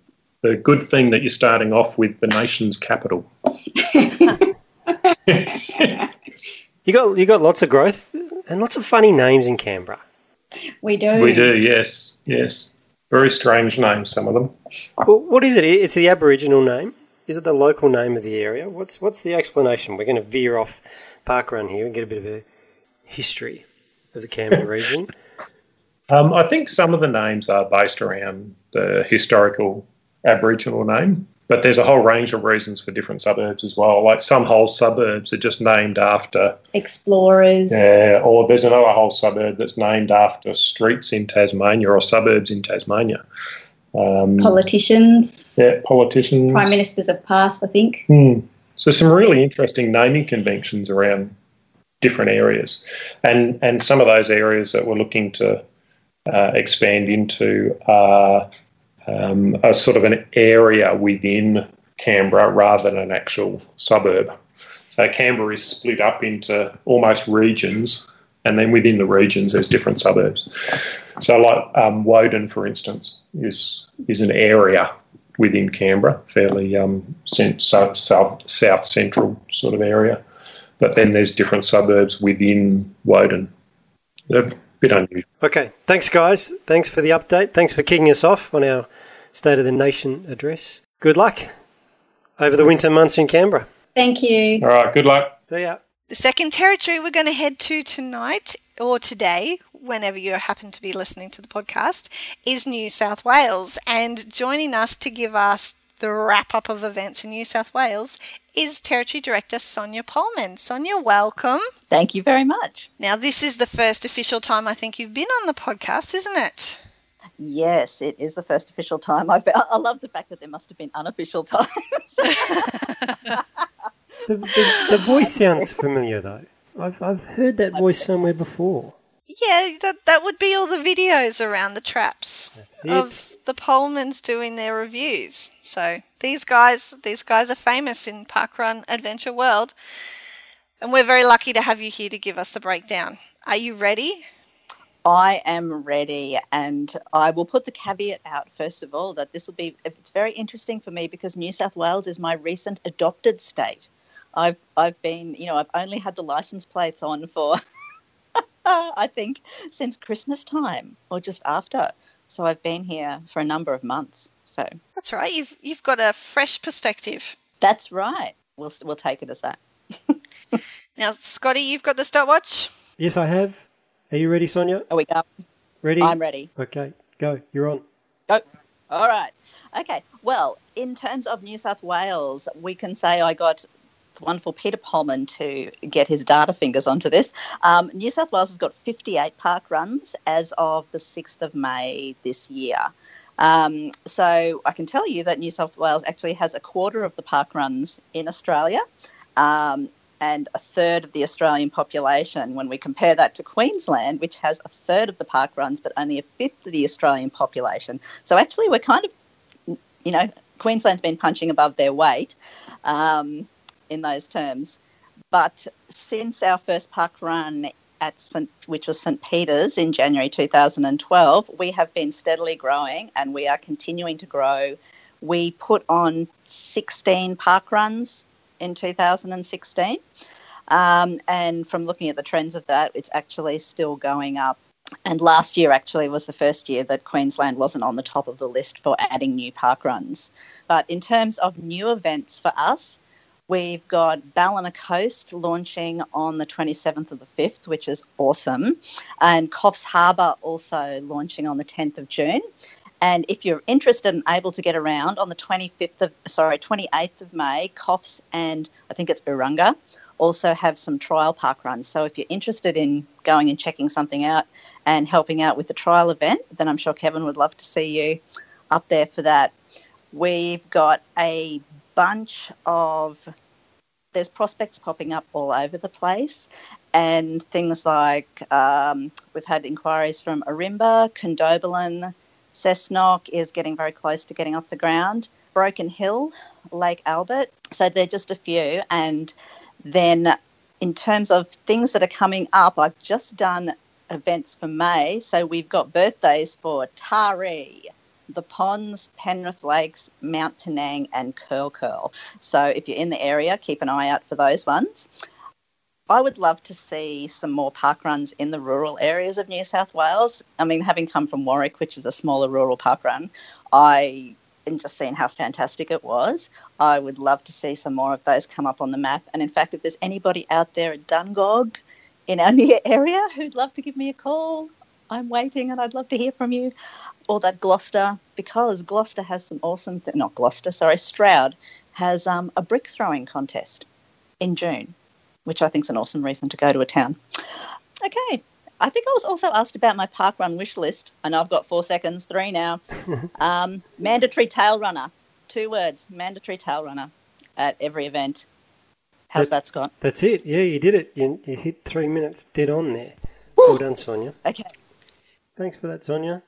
the good thing that you're starting off with the nation's capital. You got you got lots of growth and lots of funny names in Canberra. We do. We do, yes, yes. Very strange names, some of them. Well, what is it? It's the Aboriginal name. Is it the local name of the area? What's what's the explanation? We're going to veer off Parkrun here and get a bit of a history of the Canberra region. Um, I think some of the names are based around the historical Aboriginal name, but there's a whole range of reasons for different suburbs as well. Like some whole suburbs are just named after Explorers. Yeah, or there's another whole suburb that's named after streets in Tasmania or suburbs in Tasmania. Um, Politicians. yeah, politicians. Prime ministers have passed, I think. Hmm. So some really interesting naming conventions around different areas, and and some of those areas that we're looking to uh, expand into are um, a sort of an area within Canberra rather than an actual suburb. Canberra is split up into almost regions, and then within the regions, there's different suburbs. So, like um, Woden, for instance, is is an area within Canberra, fairly um, south, south south central sort of area. But then there's different suburbs within Woden. They're a bit unusual. Okay, thanks, guys. Thanks for the update. Thanks for kicking us off on our State of the Nation address. Good luck over the winter months in Canberra. Thank you. All right, good luck. See ya. The second territory we're going to head to tonight or today, whenever you happen to be listening to the podcast, is New South Wales. And joining us to give us the wrap up of events in New South Wales is Territory Director Sonia Polman. Sonia, welcome. Thank you very much. Now, this is the first official time I think you've been on the podcast, isn't it? Yes, it is the first official time. I've, I love the fact that there must have been unofficial times. The, the, the voice sounds familiar, though. I've, I've heard that voice somewhere before. Yeah, that, that would be all the videos around the traps That's it. of the Polmans doing their reviews. So these guys, these guys are famous in Parkrun Adventure World, and we're very lucky to have you here to give us the breakdown. Are you ready? I am ready, and I will put the caveat out first of all that this will be it's very interesting for me because New South Wales is my recent adopted state. I've I've been you know I've only had the license plates on for I think since Christmas time or just after. So I've been here for a number of months. So That's right. You've you've got a fresh perspective. that's right. We'll we'll take it as that. Now, Scotty, you've got the stopwatch. Yes, I have. Are you ready, Sonia? Are we go? Ready? I'm ready. Okay, go. You're on. Go. All right. Okay. Well, in terms of New South Wales, we can say I got the wonderful Peter Polman to get his data fingers onto this. Um, New South Wales has got 58 park runs as of the 6th of May this year. Um, so I can tell you that New South Wales actually has a quarter of the park runs in Australia. Um, and a third of the Australian population. When we compare that to Queensland, which has a third of the park runs but only a fifth of the Australian population. So actually, we're kind of, you know, Queensland's been punching above their weight um, in those terms. But since our first park run at St, which was St Peter's in January 2012, we have been steadily growing and we are continuing to grow. We put on 16 park runs in 2016. Um, and from looking at the trends of that, it's actually still going up. And last year actually was the first year that Queensland wasn't on the top of the list for adding new park runs. But in terms of new events for us, we've got Ballina Coast launching on the 27th of the 5th, which is awesome. And Coffs Harbour also launching on the 10th of June. And if you're interested and able to get around on the 25th of, sorry, 28th of May, Coffs and I think it's Urunga also have some trial park runs. So if you're interested in going and checking something out and helping out with the trial event, then I'm sure Kevin would love to see you up there for that. We've got a bunch of there's prospects popping up all over the place, and things like um, we've had inquiries from Arimba, Condobolin, Cessnock is getting very close to getting off the ground. Broken Hill, Lake Albert. So they're just a few. And then in terms of things that are coming up, I've just done events for May. So we've got birthdays for Taree, the Ponds, Penrith Lakes, Mount Penang, and Curl Curl. So if you're in the area, keep an eye out for those ones. I would love to see some more park runs in the rural areas of New South Wales. I mean, having come from Warwick, which is a smaller rural park run, I and just seeing how fantastic it was, I would love to see some more of those come up on the map. And in fact, if there's anybody out there at Dungog in our near area who'd love to give me a call, I'm waiting and I'd love to hear from you. Or that Gloucester, because Gloucester has some awesome, th- not Gloucester, sorry, Stroud has um, a brick throwing contest in June, which I think is an awesome reason to go to a town. Okay. I think I was also asked about my park run wish list. I know I've got four seconds, three now. um, mandatory tail runner, two words, mandatory tail runner at every event. How's That's- that, Scott? That's it. Yeah, you did it. You, you hit three minutes dead on there. Well done, Sonia. Okay, Thanks for that, Sonia.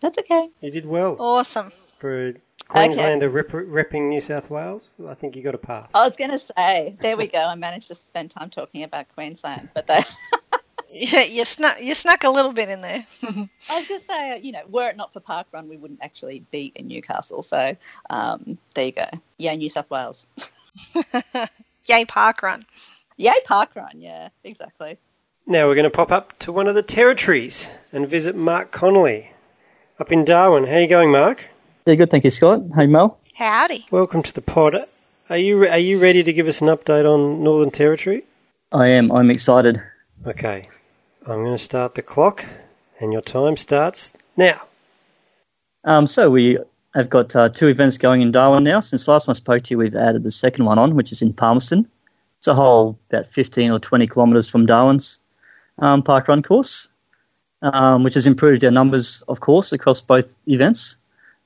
that's okay. You did well Awesome. for a Queenslander rep- repping New South Wales. I think you got a pass. I was going to say, there we go. I managed to spend time talking about Queensland, but they, Yeah, you snuck you snuck a little bit in there. I was going to say, you know, were it not for Park Run, we wouldn't actually be in Newcastle. So um, there you go. Yay, New South Wales. Yay, park run. Yay, Park Run. Yeah, exactly. Now we're going to pop up to one of the territories and visit Mark Connolly up in Darwin. How you going, Mark? Yeah, good. Thank you, Scott. Hey, Mel. Howdy. Welcome to the pod. Are you are you ready to give us an update on Northern Territory? I am. I'm excited. Okay, I'm going to start the clock, and your time starts now. Um, so we have got uh, two events going in Darwin now. Since last time I spoke to you, we've added the second one on, which is in Palmerston. It's a whole about 15 or 20 kilometres from Darwin's um, park run course, um, which has improved our numbers, of course, across both events.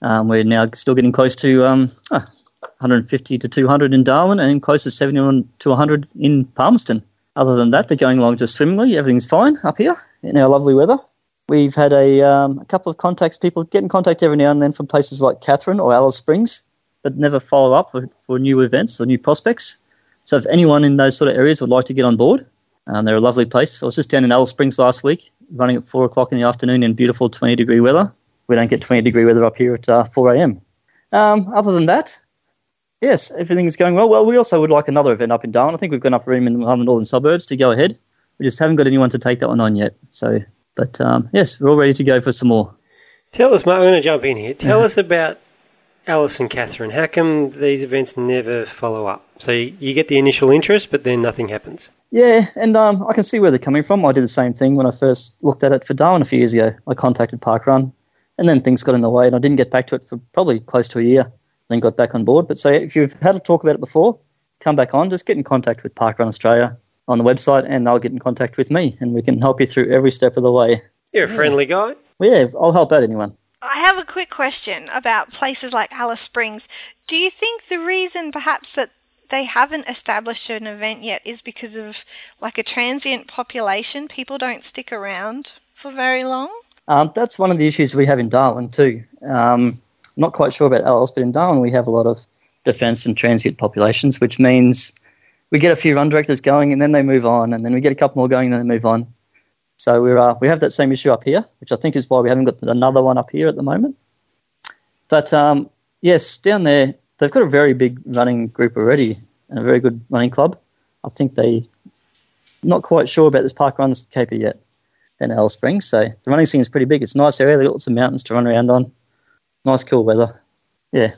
Um, we're now still getting close to um, ah, 150 to 200 in Darwin and close to 71 to 100 in Palmerston. Other than that, they're going along just swimmingly. Everything's fine up here in our lovely weather. We've had a, um, a couple of contacts, people get in contact every now and then from places like Katherine or Alice Springs, but never follow up for, for new events or new prospects. So if anyone in those sort of areas would like to get on board, um, they're a lovely place. I was just down in Alice Springs last week, running at 4 o'clock in the afternoon in beautiful 20 degree weather. We don't get 20 degree weather up here at uh, 4 a.m. Um, other than that, yes, everything is going well. Well, we also would like another event up in Darwin. I think we've got enough room in the northern suburbs to go ahead. We just haven't got anyone to take that one on yet. So, but um, yes, we're all ready to go for some more. Tell us, Mark. I'm going to jump in here. Tell us about Alice and Katherine. How come these events never follow up? So you, you get the initial interest, but then nothing happens. Yeah, and um, I can see where they're coming from. I did the same thing when I first looked at it for Darwin a few years ago. I contacted Parkrun, and then things got in the way, and I didn't get back to it for probably close to a year. Then got back on board. But so if you've had a talk about it before, come back on. Just get in contact with Parkrun Australia on the website, and they'll get in contact with me, and we can help you through every step of the way. You're a friendly guy. Well, yeah, I'll help out anyone. I have a quick question about places like Alice Springs. Do you think the reason perhaps that they haven't established an event yet is because of like a transient population? People don't stick around for very long? Um, that's one of the issues we have in Darwin too. Um, not quite sure about Alice, but in Darwin we have a lot of defence and transient populations, which means we get a few run directors going and then they move on, and then we get a couple more going and then they move on. So we're uh, we have that same issue up here, which I think is why we haven't got another one up here at the moment. But um, yes, down there they've got a very big running group already and a very good running club. I think they not quite sure about this park runs caper yet than Alice Springs. So the running scene is pretty big. It's a nice area. They've got lots of mountains to run around on. Nice, cool weather. Yeah.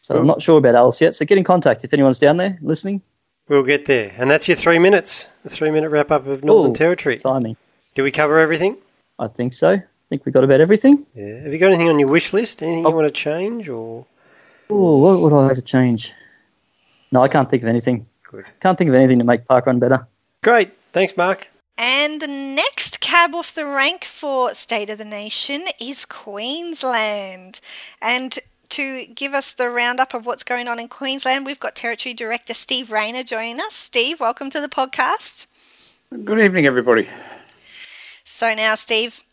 So I'm not sure about Alice yet. So get in contact if anyone's down there listening. We'll get there. And that's your three minutes. The three minute wrap up of Northern Ooh, Territory. Timing. Do we cover everything? I think so. I think we got about everything. Yeah. Have you got anything on your wish list? Anything Oh. you want to change or Oh, what would I like to change? No, I can't think of anything. Good. Can't think of anything to make Parkrun better. Great. Thanks, Mark. And the next cab off the rank for State of the Nation is Queensland. And to give us the roundup of what's going on in Queensland, we've got Territory Director Steve Rayner joining us. Steve, welcome to the podcast. Good evening, everybody. So now, Steve,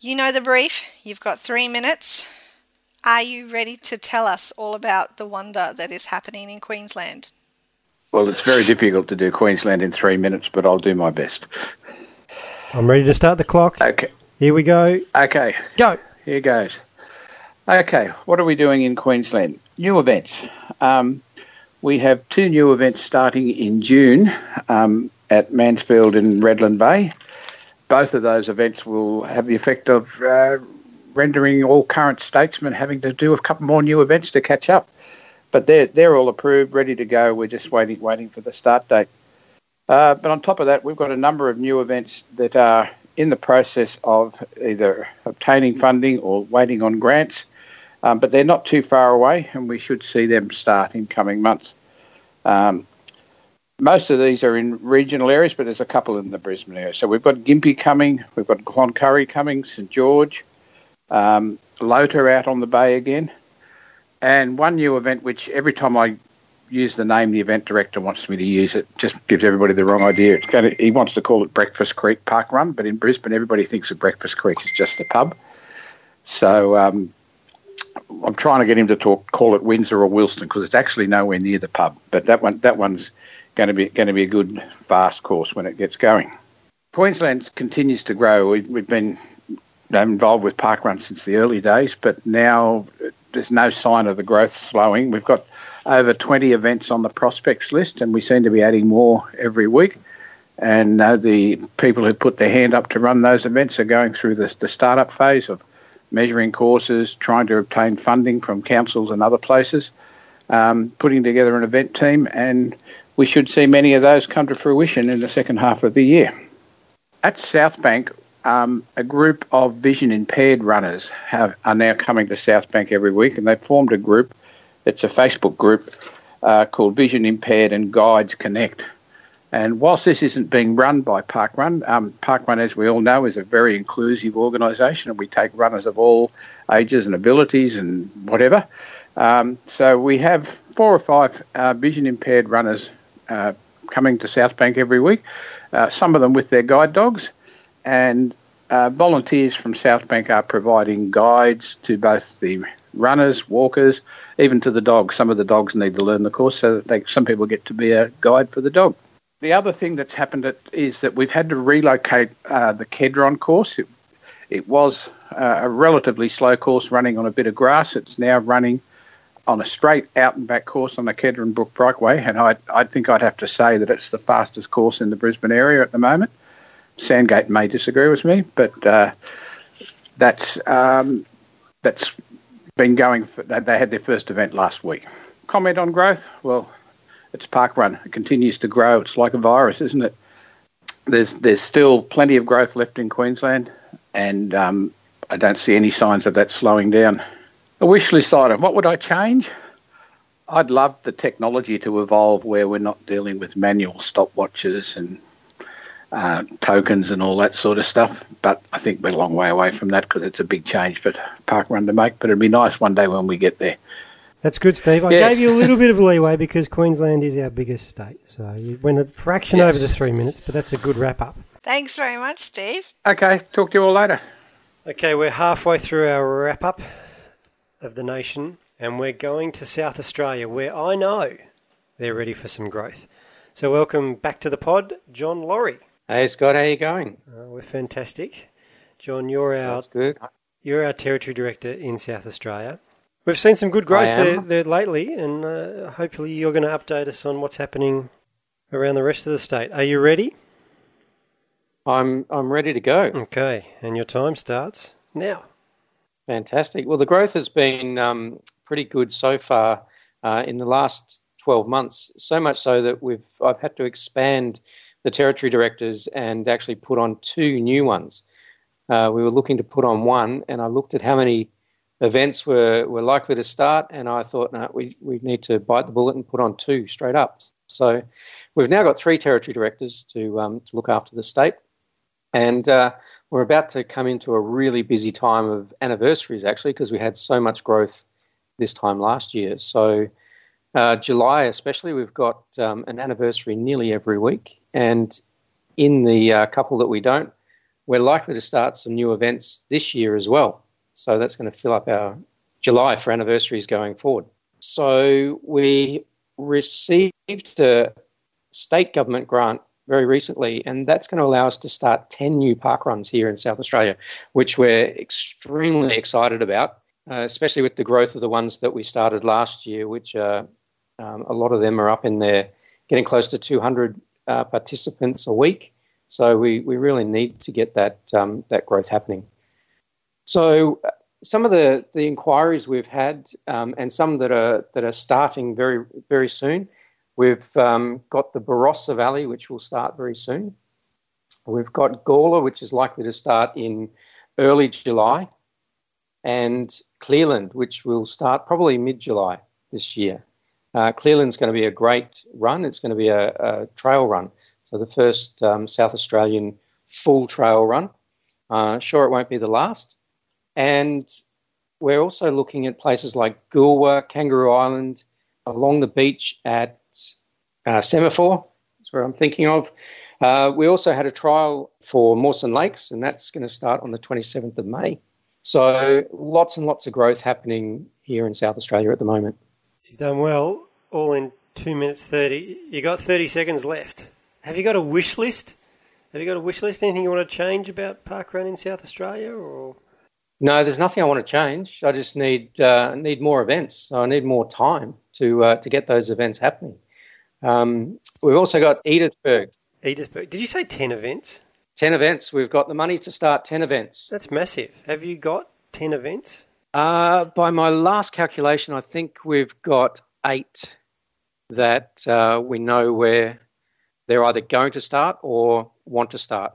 you know the brief. You've got three minutes. Are you ready to tell us all about the wonder that is happening in Queensland? Well, it's very difficult to do Queensland in three minutes, but I'll do my best. I'm ready to start the clock. Okay, Here we go. okay, Go. here goes. Okay, what are we doing in Queensland? New events. Um, we have two new events starting in June um, at Mansfield and Redland Bay. Both of those events will have the effect of uh, rendering all current statesmen having to do a couple more new events to catch up. But they're they're all approved, ready to go. We're just waiting waiting for the start date. Uh, but on top of that, we've got a number of new events that are in the process of either obtaining funding or waiting on grants, um, but they're not too far away, and we should see them start in coming months. Um, most of these are in regional areas, but there's a couple in the Brisbane area. So we've got Gympie coming, we've got Cloncurry coming, St George, um, Lota out on the bay again, and one new event which every time I use the name the event director wants me to use it, just gives everybody the wrong idea. It's going to, he wants to call it Breakfast Creek Park Run, but in Brisbane everybody thinks of Breakfast Creek as just the pub. So um, I'm trying to get him to talk, call it Windsor or Wilston because it's actually nowhere near the pub. But that one, that one's going to be going to be a good fast course when it gets going. Queensland continues to grow. We've, we've been involved with park run since the early days, but now there's no sign of the growth slowing. We've got over 20 events on the prospects list, and we seem to be adding more every week. And uh, the people who put their hand up to run those events are going through the, the startup phase of measuring courses, trying to obtain funding from councils and other places, um, putting together an event team, and we should see many of those come to fruition in the second half of the year. At South Bank, um, a group of vision impaired runners have, are now coming to South Bank every week, and they've formed a group. It's a Facebook group uh, called Vision Impaired and Guides Connect. And whilst this isn't being run by Parkrun, um, Parkrun, as we all know, is a very inclusive organisation, and we take runners of all ages and abilities and whatever. Um, so we have four or five uh, vision impaired runners uh, coming to South Bank every week, uh, some of them with their guide dogs, and uh, volunteers from South Bank are providing guides to both the runners, walkers, even to the dogs. Some of the dogs need to learn the course so that they, some people get to be a guide for the dog. The other thing that's happened is that we've had to relocate uh, the Kedron course. It, it was uh, a relatively slow course running on a bit of grass. It's now running on a straight out and back course on the Kedron Brook Brightway, and I, I think I'd have to say that it's the fastest course in the Brisbane area at the moment. Sandgate may disagree with me, but uh, that's um, that's been going. For, they had their first event last week. Comment on growth? Well, it's Park Run. It continues to grow. It's like a virus, isn't it? There's there's still plenty of growth left in Queensland, and um, I don't see any signs of that slowing down. A wish list item. What would I change? I'd love the technology to evolve where we're not dealing with manual stopwatches and uh, tokens and all that sort of stuff. But I think we're a long way away from that because it's a big change for Parkrun to make. But it'd be nice one day when we get there. That's good, Steve. I yes. gave you a little bit of leeway because Queensland is our biggest state. So you went a fraction yes. over the three minutes, but that's a good wrap up. Thanks very much, Steve. Okay, talk to you all later. Okay, we're halfway through our wrap up of the nation, and we're going to South Australia, where I know they're ready for some growth. So, welcome back to the pod, John Laurie. Hey Scott, how are you going? Uh, we're fantastic, John. You're our That's good. You're our territory director in South Australia. We've seen some good growth there, there, lately, and uh, hopefully you're going to update us on what's happening around the rest of the state. Are you ready? I'm I'm ready to go. Okay, and your time starts now. Fantastic. Well, the growth has been um, pretty good so far uh, in the last 12 months. So much so that we've I've had to expand the territory directors and actually put on two new ones. Uh, we were looking to put on one, and I looked at how many events were, were likely to start, and I thought, no, we, we need to bite the bullet and put on two straight up. So we've now got three territory directors to, um, to look after the state. And uh, we're about to come into a really busy time of anniversaries, actually, because we had so much growth this time last year. So, uh, July, especially, we've got um, an anniversary nearly every week. And in the uh, couple that we don't, we're likely to start some new events this year as well. So, that's going to fill up our July for anniversaries going forward. So, we received a state government grant very recently, and that's going to allow us to start 10 new park runs here in South Australia, which we're extremely excited about, uh, especially with the growth of the ones that we started last year, which uh, um, a lot of them are up in there, getting close to 200 uh, participants a week. So we, we really need to get that um, that growth happening. So uh, some of the, the inquiries we've had, um, and some that are that are starting very very soon, We've um, got the Barossa Valley, which will start very soon. We've got Gawler, which is likely to start in early July, and Cleland, which will start probably mid July this year. Uh, Cleland's going to be a great run. It's going to be a, a trail run. So the first um, South Australian full trail run. Uh, sure, it won't be the last. And we're also looking at places like Goolwa, Kangaroo Island, along the beach at uh, Semaphore. That's where I'm thinking of. Uh, we also had a trial for Mawson Lakes, and that's going to start on the 27th of May. So lots and lots of growth happening here in South Australia at the moment. You've done well, all in two minutes thirty. You got thirty seconds left. Have you got a wish list? Have you got a wish list? Anything you want to change about parkrun in South Australia, or? No, there's nothing I want to change. I just need uh, need more events. I need more time to uh, to get those events happening. Um, we've also got Edithburgh. Edithburgh. Did you say ten events? Ten events. We've got the money to start ten events. That's massive. Have you got ten events? Uh, by my last calculation, I think we've got eight that uh, we know where they're either going to start or want to start.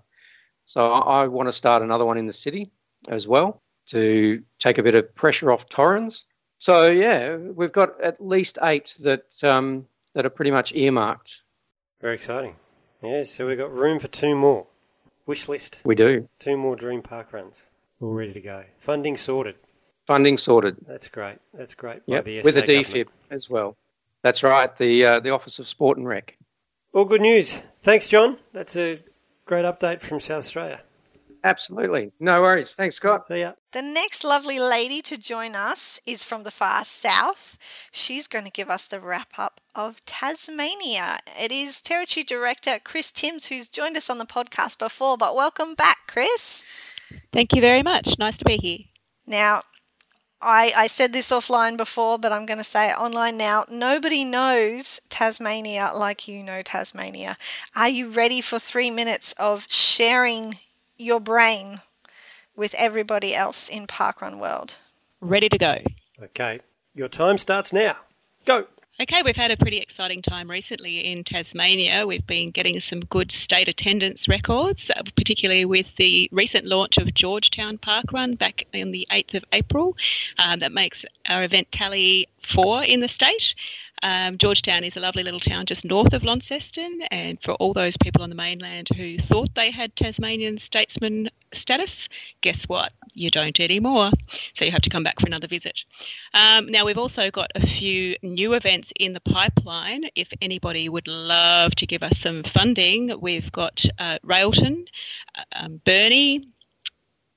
So I want to start another one in the city as well to take a bit of pressure off Torrens. So yeah, we've got at least eight that um, that are pretty much earmarked. Very exciting. Yeah, so we've got room for two more. Wish list. We do. Two more Dream Park runs. All ready to go. Funding sorted. Funding sorted. That's great. That's great. Yeah, with a DFIB government. as well. That's right. The uh, the Office of Sport and Rec. Well, good news. Thanks, John. That's a great update from South Australia. Absolutely. No worries. Thanks, Scott. See ya. The next lovely lady to join us is from the far south. She's going to give us the wrap up of Tasmania. It is Territory Director Chris Timms who's joined us on the podcast before, but welcome back, Chris. Thank you very much. Nice to be here. Now, I, I said this offline before, but I'm going to say it online now. Nobody knows Tasmania like you know Tasmania. Are you ready for three minutes of sharing your brain with everybody else in Parkrun World? Ready to go. Okay. Your time starts now. Go. Okay, we've had a pretty exciting time recently in Tasmania. We've been getting some good state attendance records, uh, particularly with the recent launch of George Town Park Run back on the 8th of April. Um, that makes our event tally four in the state. Um, George Town is a lovely little town just north of Launceston, and for all those people on the mainland who thought they had Tasmanian statesman status, guess what? You don't anymore. So you have to come back for another visit. Um, now, we've also got a few new events in the pipeline. If anybody would love to give us some funding, we've got uh, Railton, uh, um, Burnie,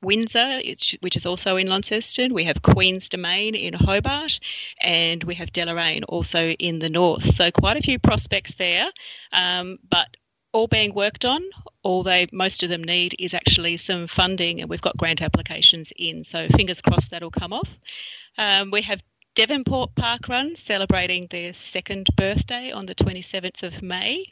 Windsor, which is also in Launceston. We have Queen's Domain in Hobart, and we have Deloraine also in the north. So quite a few prospects there, um, but all being worked on. All they most of them need is actually some funding, and we've got grant applications in. So fingers crossed that'll come off. Um, we have Devonport Park Run celebrating their second birthday on the 27th of May.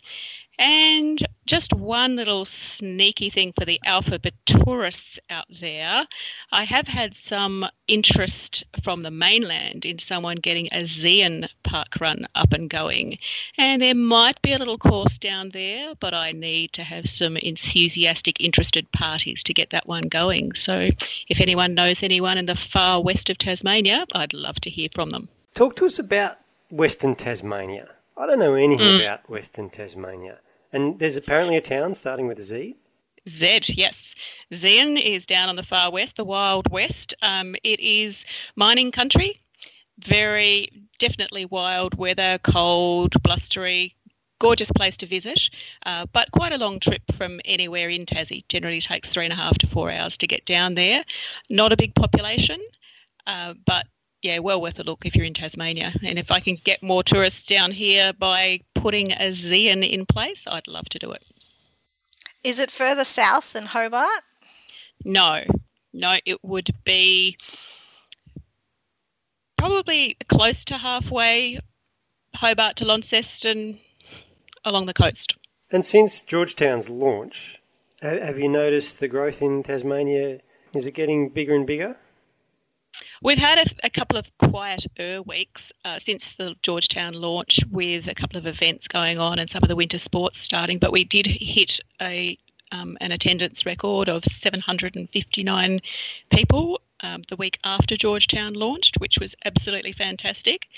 And just one little sneaky thing for the alphabet tourists out there. I have had some interest from the mainland in someone getting a Zeehan park run up and going. And there might be a little course down there, but I need to have some enthusiastic, interested parties to get that one going. So if anyone knows anyone in the far west of Tasmania, I'd love to hear from them. Talk to us about Western Tasmania. I don't know anything mm. about Western Tasmania. And there's apparently a town starting with Z. a Z. Yes. Zeehan is down on the far west, the Wild West. Um, it is mining country, very definitely wild weather, cold, blustery, gorgeous place to visit, uh, but quite a long trip from anywhere in Tassie. Generally takes three and a half to four hours to get down there. Not a big population, uh, but yeah, well worth a look if you're in Tasmania. And if I can get more tourists down here by putting a Zeehan in place, I'd love to do it. Is it further south than Hobart? No, no, it would be probably close to halfway Hobart to Launceston along the coast. And since George Town's launch, have you noticed the growth in Tasmania? Is it getting bigger and bigger? We've had a, a couple of quieter weeks uh, since the George Town launch with a couple of events going on and some of the winter sports starting, but we did hit a um, an attendance record of 759 people um, the week after George Town launched, which was absolutely fantastic.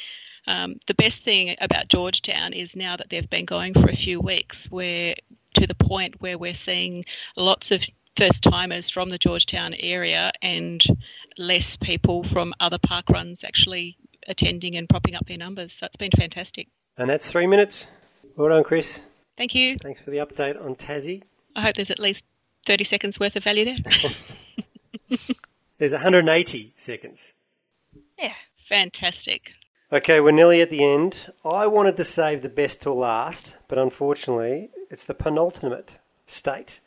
Um, the best thing about George Town is now that they've been going for a few weeks, we're to the point where we're seeing lots of first timers from the George Town area and less people from other park runs actually attending and propping up their numbers. So it's been fantastic. And that's three minutes. Well done, Chris. Thank you. Thanks for the update on Tassie. I hope there's at least 30 seconds worth of value there. There's 180 seconds. Yeah. Fantastic. Okay, we're nearly at the end. I wanted to save the best till last, but unfortunately, it's the penultimate state.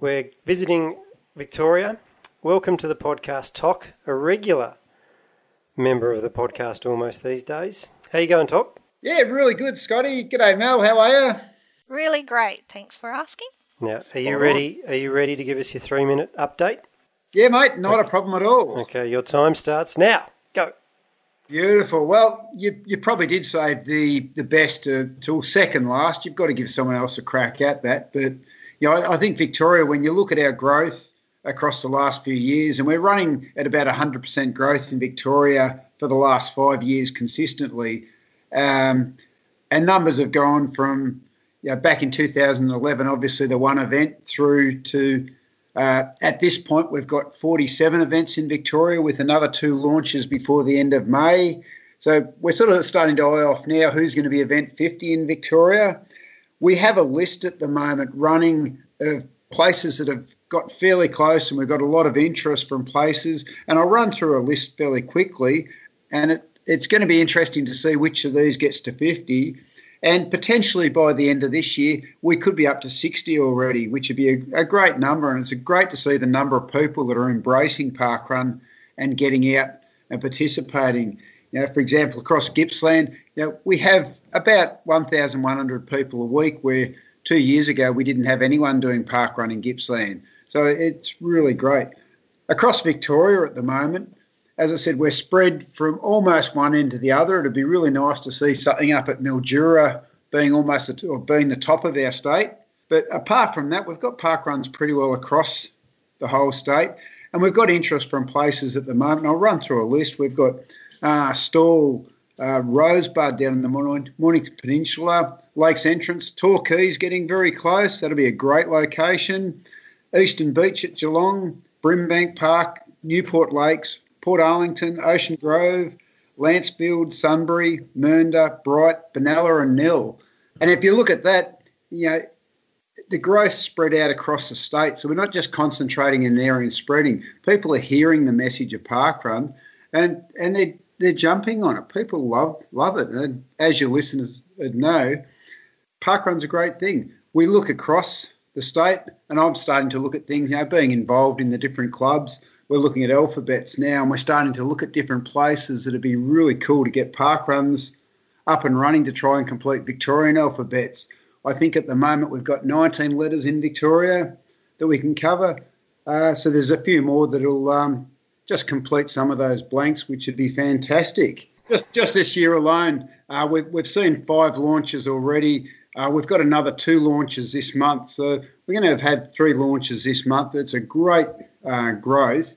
We're visiting Victoria. Welcome to the podcast, Tok, a regular member of the podcast almost these days. How you going, Tok? Yeah, really good, Scotty. G'day, Mel. How are you? Really great. Thanks for asking. Now, are you ready? Are you ready to give us your three-minute update? Yeah, mate. Not a problem at all. Okay, your time starts now. Go. Beautiful. Well, you, you probably did save the the best to, till second last. You've got to give someone else a crack at that. But you know, I, I think Victoria, when you look at our growth across the last few years, and we're running at about 100% growth in Victoria for the last five years consistently, um, and numbers have gone from you know, back in 2011, obviously the one event, through to uh, at this point, we've got 47 events in Victoria with another two launches before the end of May. So we're sort of starting to eye off now who's going to be event 50 in Victoria. We have a list at the moment running of places that have got fairly close and we've got a lot of interest from places. And I'll run through a list fairly quickly. And it, it's going to be interesting to see which of these gets to 50. And potentially by the end of this year, we could be up to 60 already, which would be a, a great number. And it's great to see the number of people that are embracing parkrun and getting out and participating. You know, for example, across Gippsland, you know, we have about 1,100 people a week, where two years ago we didn't have anyone doing parkrun in Gippsland. So it's really great. Across Victoria at the moment, as I said, we're spread from almost one end to the other. It'd be really nice to see something up at Mildura being almost or being the top of our state. But apart from that, we've got park runs pretty well across the whole state, and we've got interest from places at the moment. I'll run through a list. We've got uh, Stawell, uh, Rosebud down in the Mornington Peninsula, Lakes Entrance, Torquay getting very close. That'll be a great location. Eastern Beach at Geelong, Brimbank Park, Newport Lakes, Portarlington, Ocean Grove, Lancefield, Sunbury, Mernda, Bright, Benalla, and Nhill. And if you look at that, you know, the growth spread out across the state. So we're not just concentrating in an area and spreading. People are hearing the message of parkrun and, and they're, they're jumping on it. People love love it. And as your listeners know, parkrun's a great thing. We look across the state and I'm starting to look at things, you know, being involved in the different clubs – we're looking at alphabets now and we're starting to look at different places that'd be really cool to get park runs up and running to try and complete Victorian alphabets. I think at the moment we've got 19 letters in Victoria that we can cover. Uh, so there's a few more that'll um, just complete some of those blanks, which would be fantastic. Just just this year alone, uh, we've, we've seen five launches already. Uh, we've got another two launches this month. So we're going to have had three launches this month. It's a great uh, growth.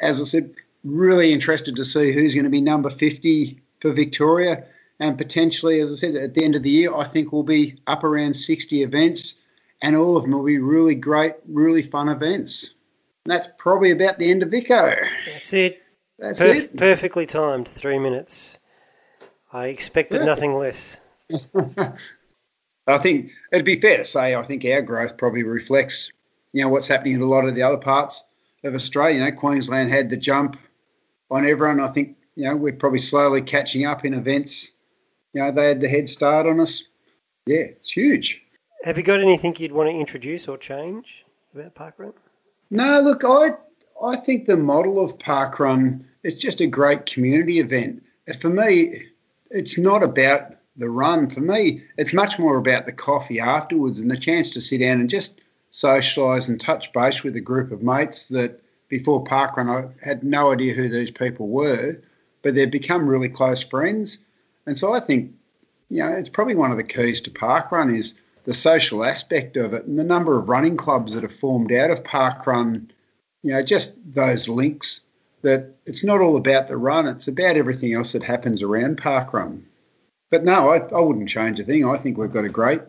As I said, really interested to see who's going to be number 50 for Victoria. And potentially, as I said, at the end of the year, I think we'll be up around 60 events, and all of them will be really great, really fun events. And that's probably about the end of Vico. That's it. That's Perf- it. Perfectly timed, three minutes. I expected yeah. nothing less. I think it'd be fair to say I think our growth probably reflects, you know, what's happening in a lot of the other parts of Australia. You know, Queensland had the jump on everyone. I think you know we're probably slowly catching up in events. You know, they had the head start on us. Yeah, it's huge. Have you got anything you'd want to introduce or change about parkrun? No, look, I I think the model of parkrun it's just a great community event. Uh, for me, it's not about the run. For me, it's much more about the coffee afterwards and the chance to sit down and just socialise and touch base with a group of mates that before parkrun I had no idea who these people were, but they've become really close friends. And so I think, you know, it's probably one of the keys to parkrun is the social aspect of it and the number of running clubs that have formed out of parkrun. You know, just those links that it's not all about the run; it's about everything else that happens around parkrun. But no, I, I wouldn't change a thing. I think we've got a great,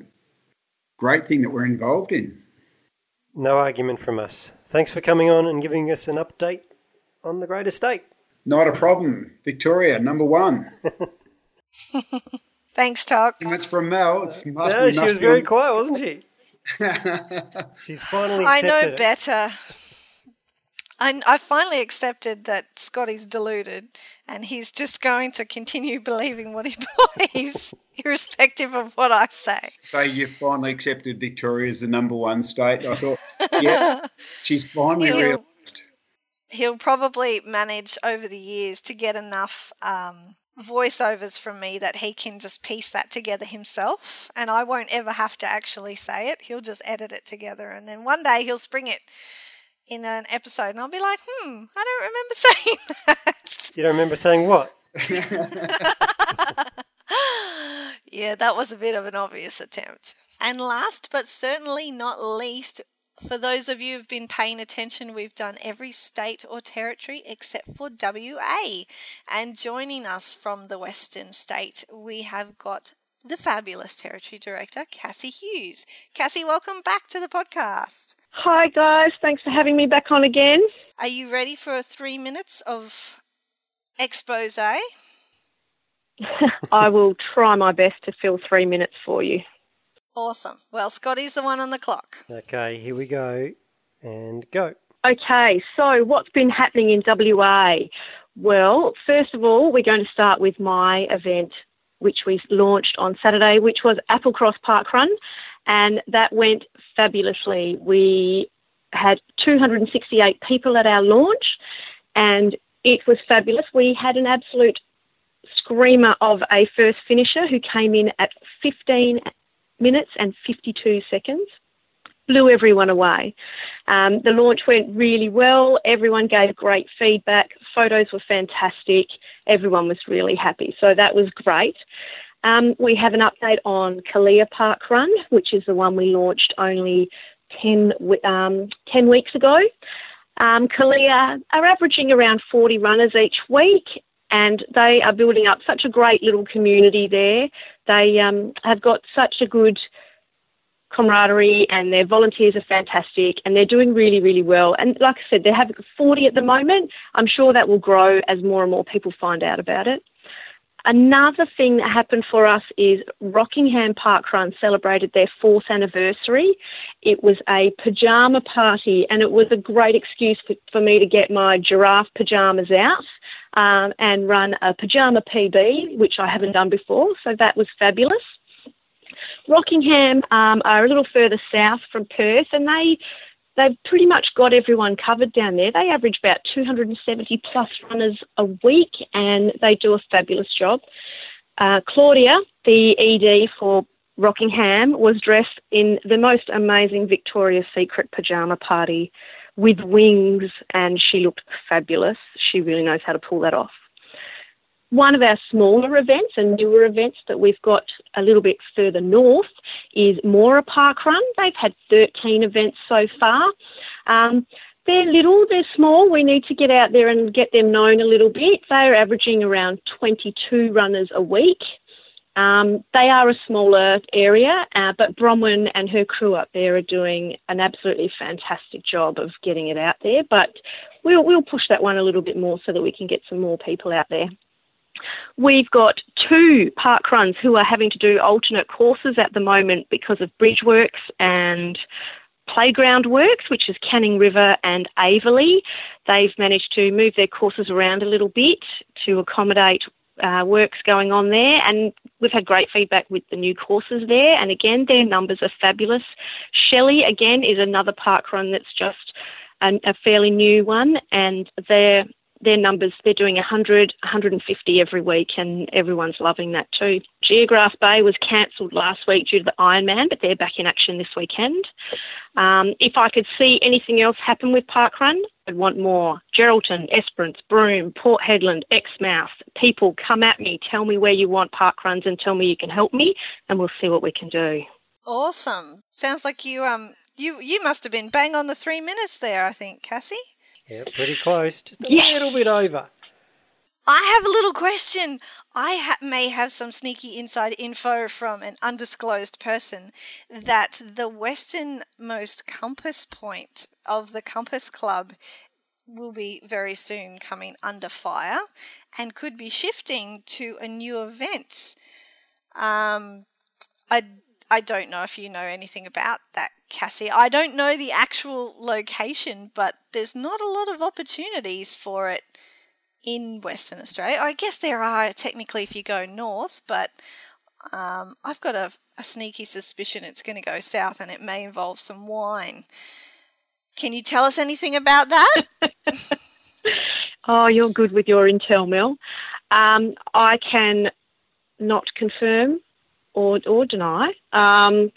great thing that we're involved in. No argument from us. Thanks for coming on and giving us an update on the Great Estate. Not a problem. Victoria, number one. Thanks, Tok. And it's from Mel. It's must, No, she was very on- quiet, wasn't she? She's finally I know better. I, I finally accepted that Scotty's deluded and he's just going to continue believing what he believes, irrespective of what I say. So you finally accepted Victoria as the number one state. I thought, yeah, she's finally He'll- realised. He'll probably manage over the years to get enough um, voiceovers from me that he can just piece that together himself, and I won't ever have to actually say it. He'll just edit it together, and then one day he'll spring it in an episode, and I'll be like, "Hmm, I don't remember saying that." You don't remember saying what? yeah, that was a bit of an obvious attempt. And last but certainly not least, for those of you who've been paying attention, we've done every state or territory except for WA. And joining us from the Western state, we have got the fabulous territory director, Cassie Hughes. Cassie, welcome back to the podcast. Hi, guys. Thanks for having me back on again. Are you ready for three minutes of expose? I will try my best to fill three minutes for you. Awesome. Well, Scotty's the one on the clock. Okay, here we go. And go. Okay, so what's been happening in WA? Well, first of all, we're going to start with my event, which we launched on Saturday, which was Applecross Park Run, and that went fabulously. We had 268 people at our launch, and it was fabulous. We had an absolute screamer of a first finisher who came in at 15 minutes and 52 seconds. Blew everyone away. Um, the launch went really well. Everyone gave great feedback. Photos were fantastic. Everyone was really happy. So that was great. Um, we have an update on Kalia Park Run, which is the one we launched only 10, um, 10 weeks ago. Um, Kalia are averaging around 40 runners each week, and they are building up such a great little community there. They um, have got such a good camaraderie, and their volunteers are fantastic, and they're doing really, really well. And like I said, they have 40 at the moment. I'm sure that will grow as more and more people find out about it. Another thing that happened for us is Rockingham Park Run celebrated their fourth anniversary. It was a pajama party, and it was a great excuse for, for me to get my giraffe pajamas out um, and run a pajama PB, which I haven't done before. So that was fabulous. Rockingham um, are a little further south from Perth, and they they've pretty much got everyone covered down there. They average about 270 plus runners a week, and they do a fabulous job. Uh, Claudia, the ED for Rockingham, was dressed in the most amazing Victoria's Secret pajama party with wings, and she looked fabulous. She really knows how to pull that off. One of our smaller events and newer events that we've got a little bit further north is Moora Park Run. They've had 13 events so far. Um, they're little, they're small. We need to get out there and get them known a little bit. They're averaging around 22 runners a week. Um, they are a smaller area, uh, but Bronwyn and her crew up there are doing an absolutely fantastic job of getting it out there. But we'll, we'll push that one a little bit more so that we can get some more people out there. We've got two park runs who are having to do alternate courses at the moment because of bridge works and playground works, which is Canning River and Aveley. They've managed to move their courses around a little bit to accommodate uh, works going on there, and we've had great feedback with the new courses there. And again, their numbers are fabulous. Shelley, again, is another park run that's just an, a fairly new one, and they're their numbers, they're doing 100, 150 every week, and everyone's loving that too. Geographe Bay was cancelled last week due to the Ironman, but they're back in action this weekend. Um, if I could see anything else happen with Parkrun, I'd want more. Geraldton, Esperance, Broome, Port Hedland, Exmouth. People, come at me, tell me where you want park runs and tell me you can help me, and we'll see what we can do. Awesome. Sounds like you um you you must have been bang on the three minutes there. I think Cassie. Yeah, pretty close. Just a Yes. little bit over. I have a little question. I ha- may have some sneaky inside info from an undisclosed person that the westernmost compass point of the Compass Club will be very soon coming under fire and could be shifting to a new event. Um, I I don't know if you know anything about that, Cassie. I don't know the actual location, but there's not a lot of opportunities for it in Western Australia. I guess there are technically if you go north, but um, I've got a, a sneaky suspicion it's going to go south and it may involve some wine. Can you tell us anything about that? Oh, you're good with your intel, Mel. Um, I can not confirm or or deny. Um,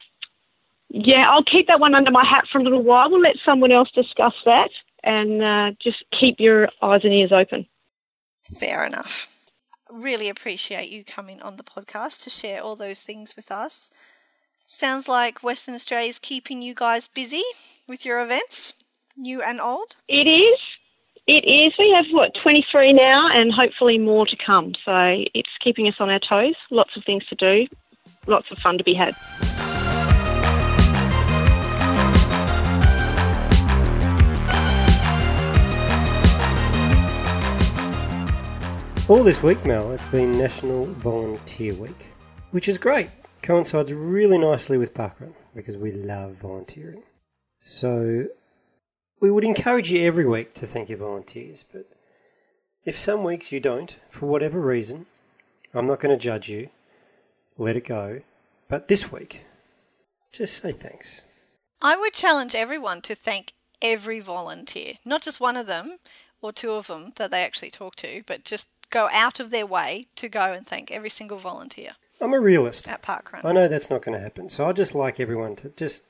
yeah, I'll keep that one under my hat for a little while. We'll let someone else discuss that, and uh, just keep your eyes and ears open. Fair enough. Really appreciate you coming on the podcast to share all those things with us. Sounds like Western Australia is keeping you guys busy with your events, new and old. It is. It is. We have what 23 now, and hopefully more to come. So it's keeping us on our toes. Lots of things to do. Lots of fun to be had. All this week, Mel, it's been National Volunteer Week, which is great. Coincides really nicely with Parkrun because we love volunteering. So we would encourage you every week to thank your volunteers, but if some weeks you don't, for whatever reason, I'm not going to judge you. Let it go. But this week, just say thanks. I would challenge everyone to thank every volunteer, not just one of them or two of them that they actually talk to, but just go out of their way to go and thank every single volunteer I'm a realist. at Parkrun. I know that's not going to happen, so I'd just like everyone to just,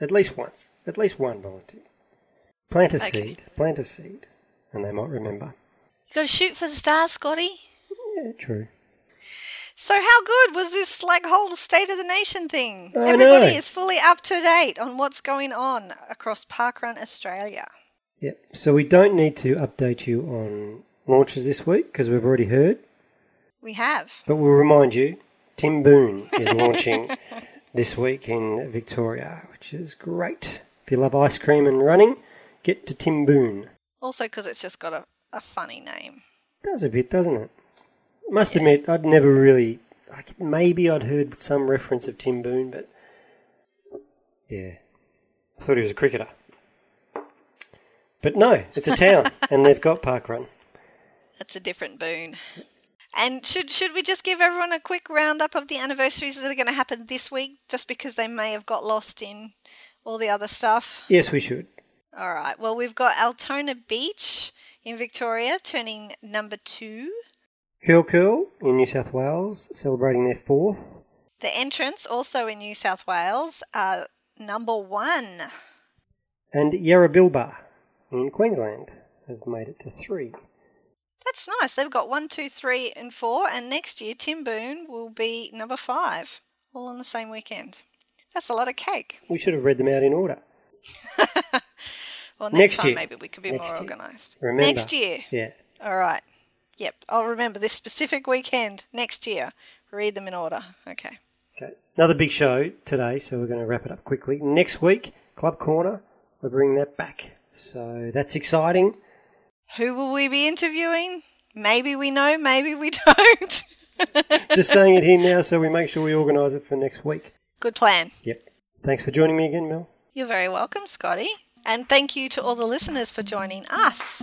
at least once, at least one volunteer. Plant a Okay. seed, plant a seed, and they might remember. You got to shoot for the stars, Scotty. Yeah, true. So how good was this like whole state of the nation thing? I Everybody know. is fully up to date on what's going on across Parkrun Australia. Yep. So we don't need to update you on launches this week because we've already heard, We have. but we'll remind you Timboon is launching this week in Victoria, which is great. If you love ice cream and running, get to Timboon. Also because it's just got a, a funny name. Does a bit, doesn't it? Must admit, I'd never really. Like, maybe I'd heard some reference of Timboon, but yeah, I thought he was a cricketer. But no, it's a town, and they've got Parkrun. That's a different boon. And should should we just give everyone a quick roundup of the anniversaries that are going to happen this week, just because they may have got lost in all the other stuff? Yes, we should. All right. Well, we've got Altona Beach in Victoria turning number two. Curl Curl in New South Wales celebrating their fourth. The entrance, also in New South Wales, uh, number one. And Yarrabilba in Queensland have made it to three. That's nice. They've got one, two, three, and four. And next year, Timboon will be number five, all on the same weekend. That's a lot of cake. We should have read them out in order. Well, Next next, time year. maybe we could be Next more organised. Remember. Next year. Yeah. All right. Yep. I'll remember this specific weekend next year. Read them in order. Okay. Okay. Another big show today, so we're going to wrap it up quickly. Next week, Club Corner, we're bringing that back. So that's exciting. Who will we be interviewing? Maybe we know, maybe we don't. Just saying it here now so we make sure we organise it for next week. Good plan. Yep. Thanks for joining me again, Mel. You're very welcome, Scotty. And thank you to all the listeners for joining us.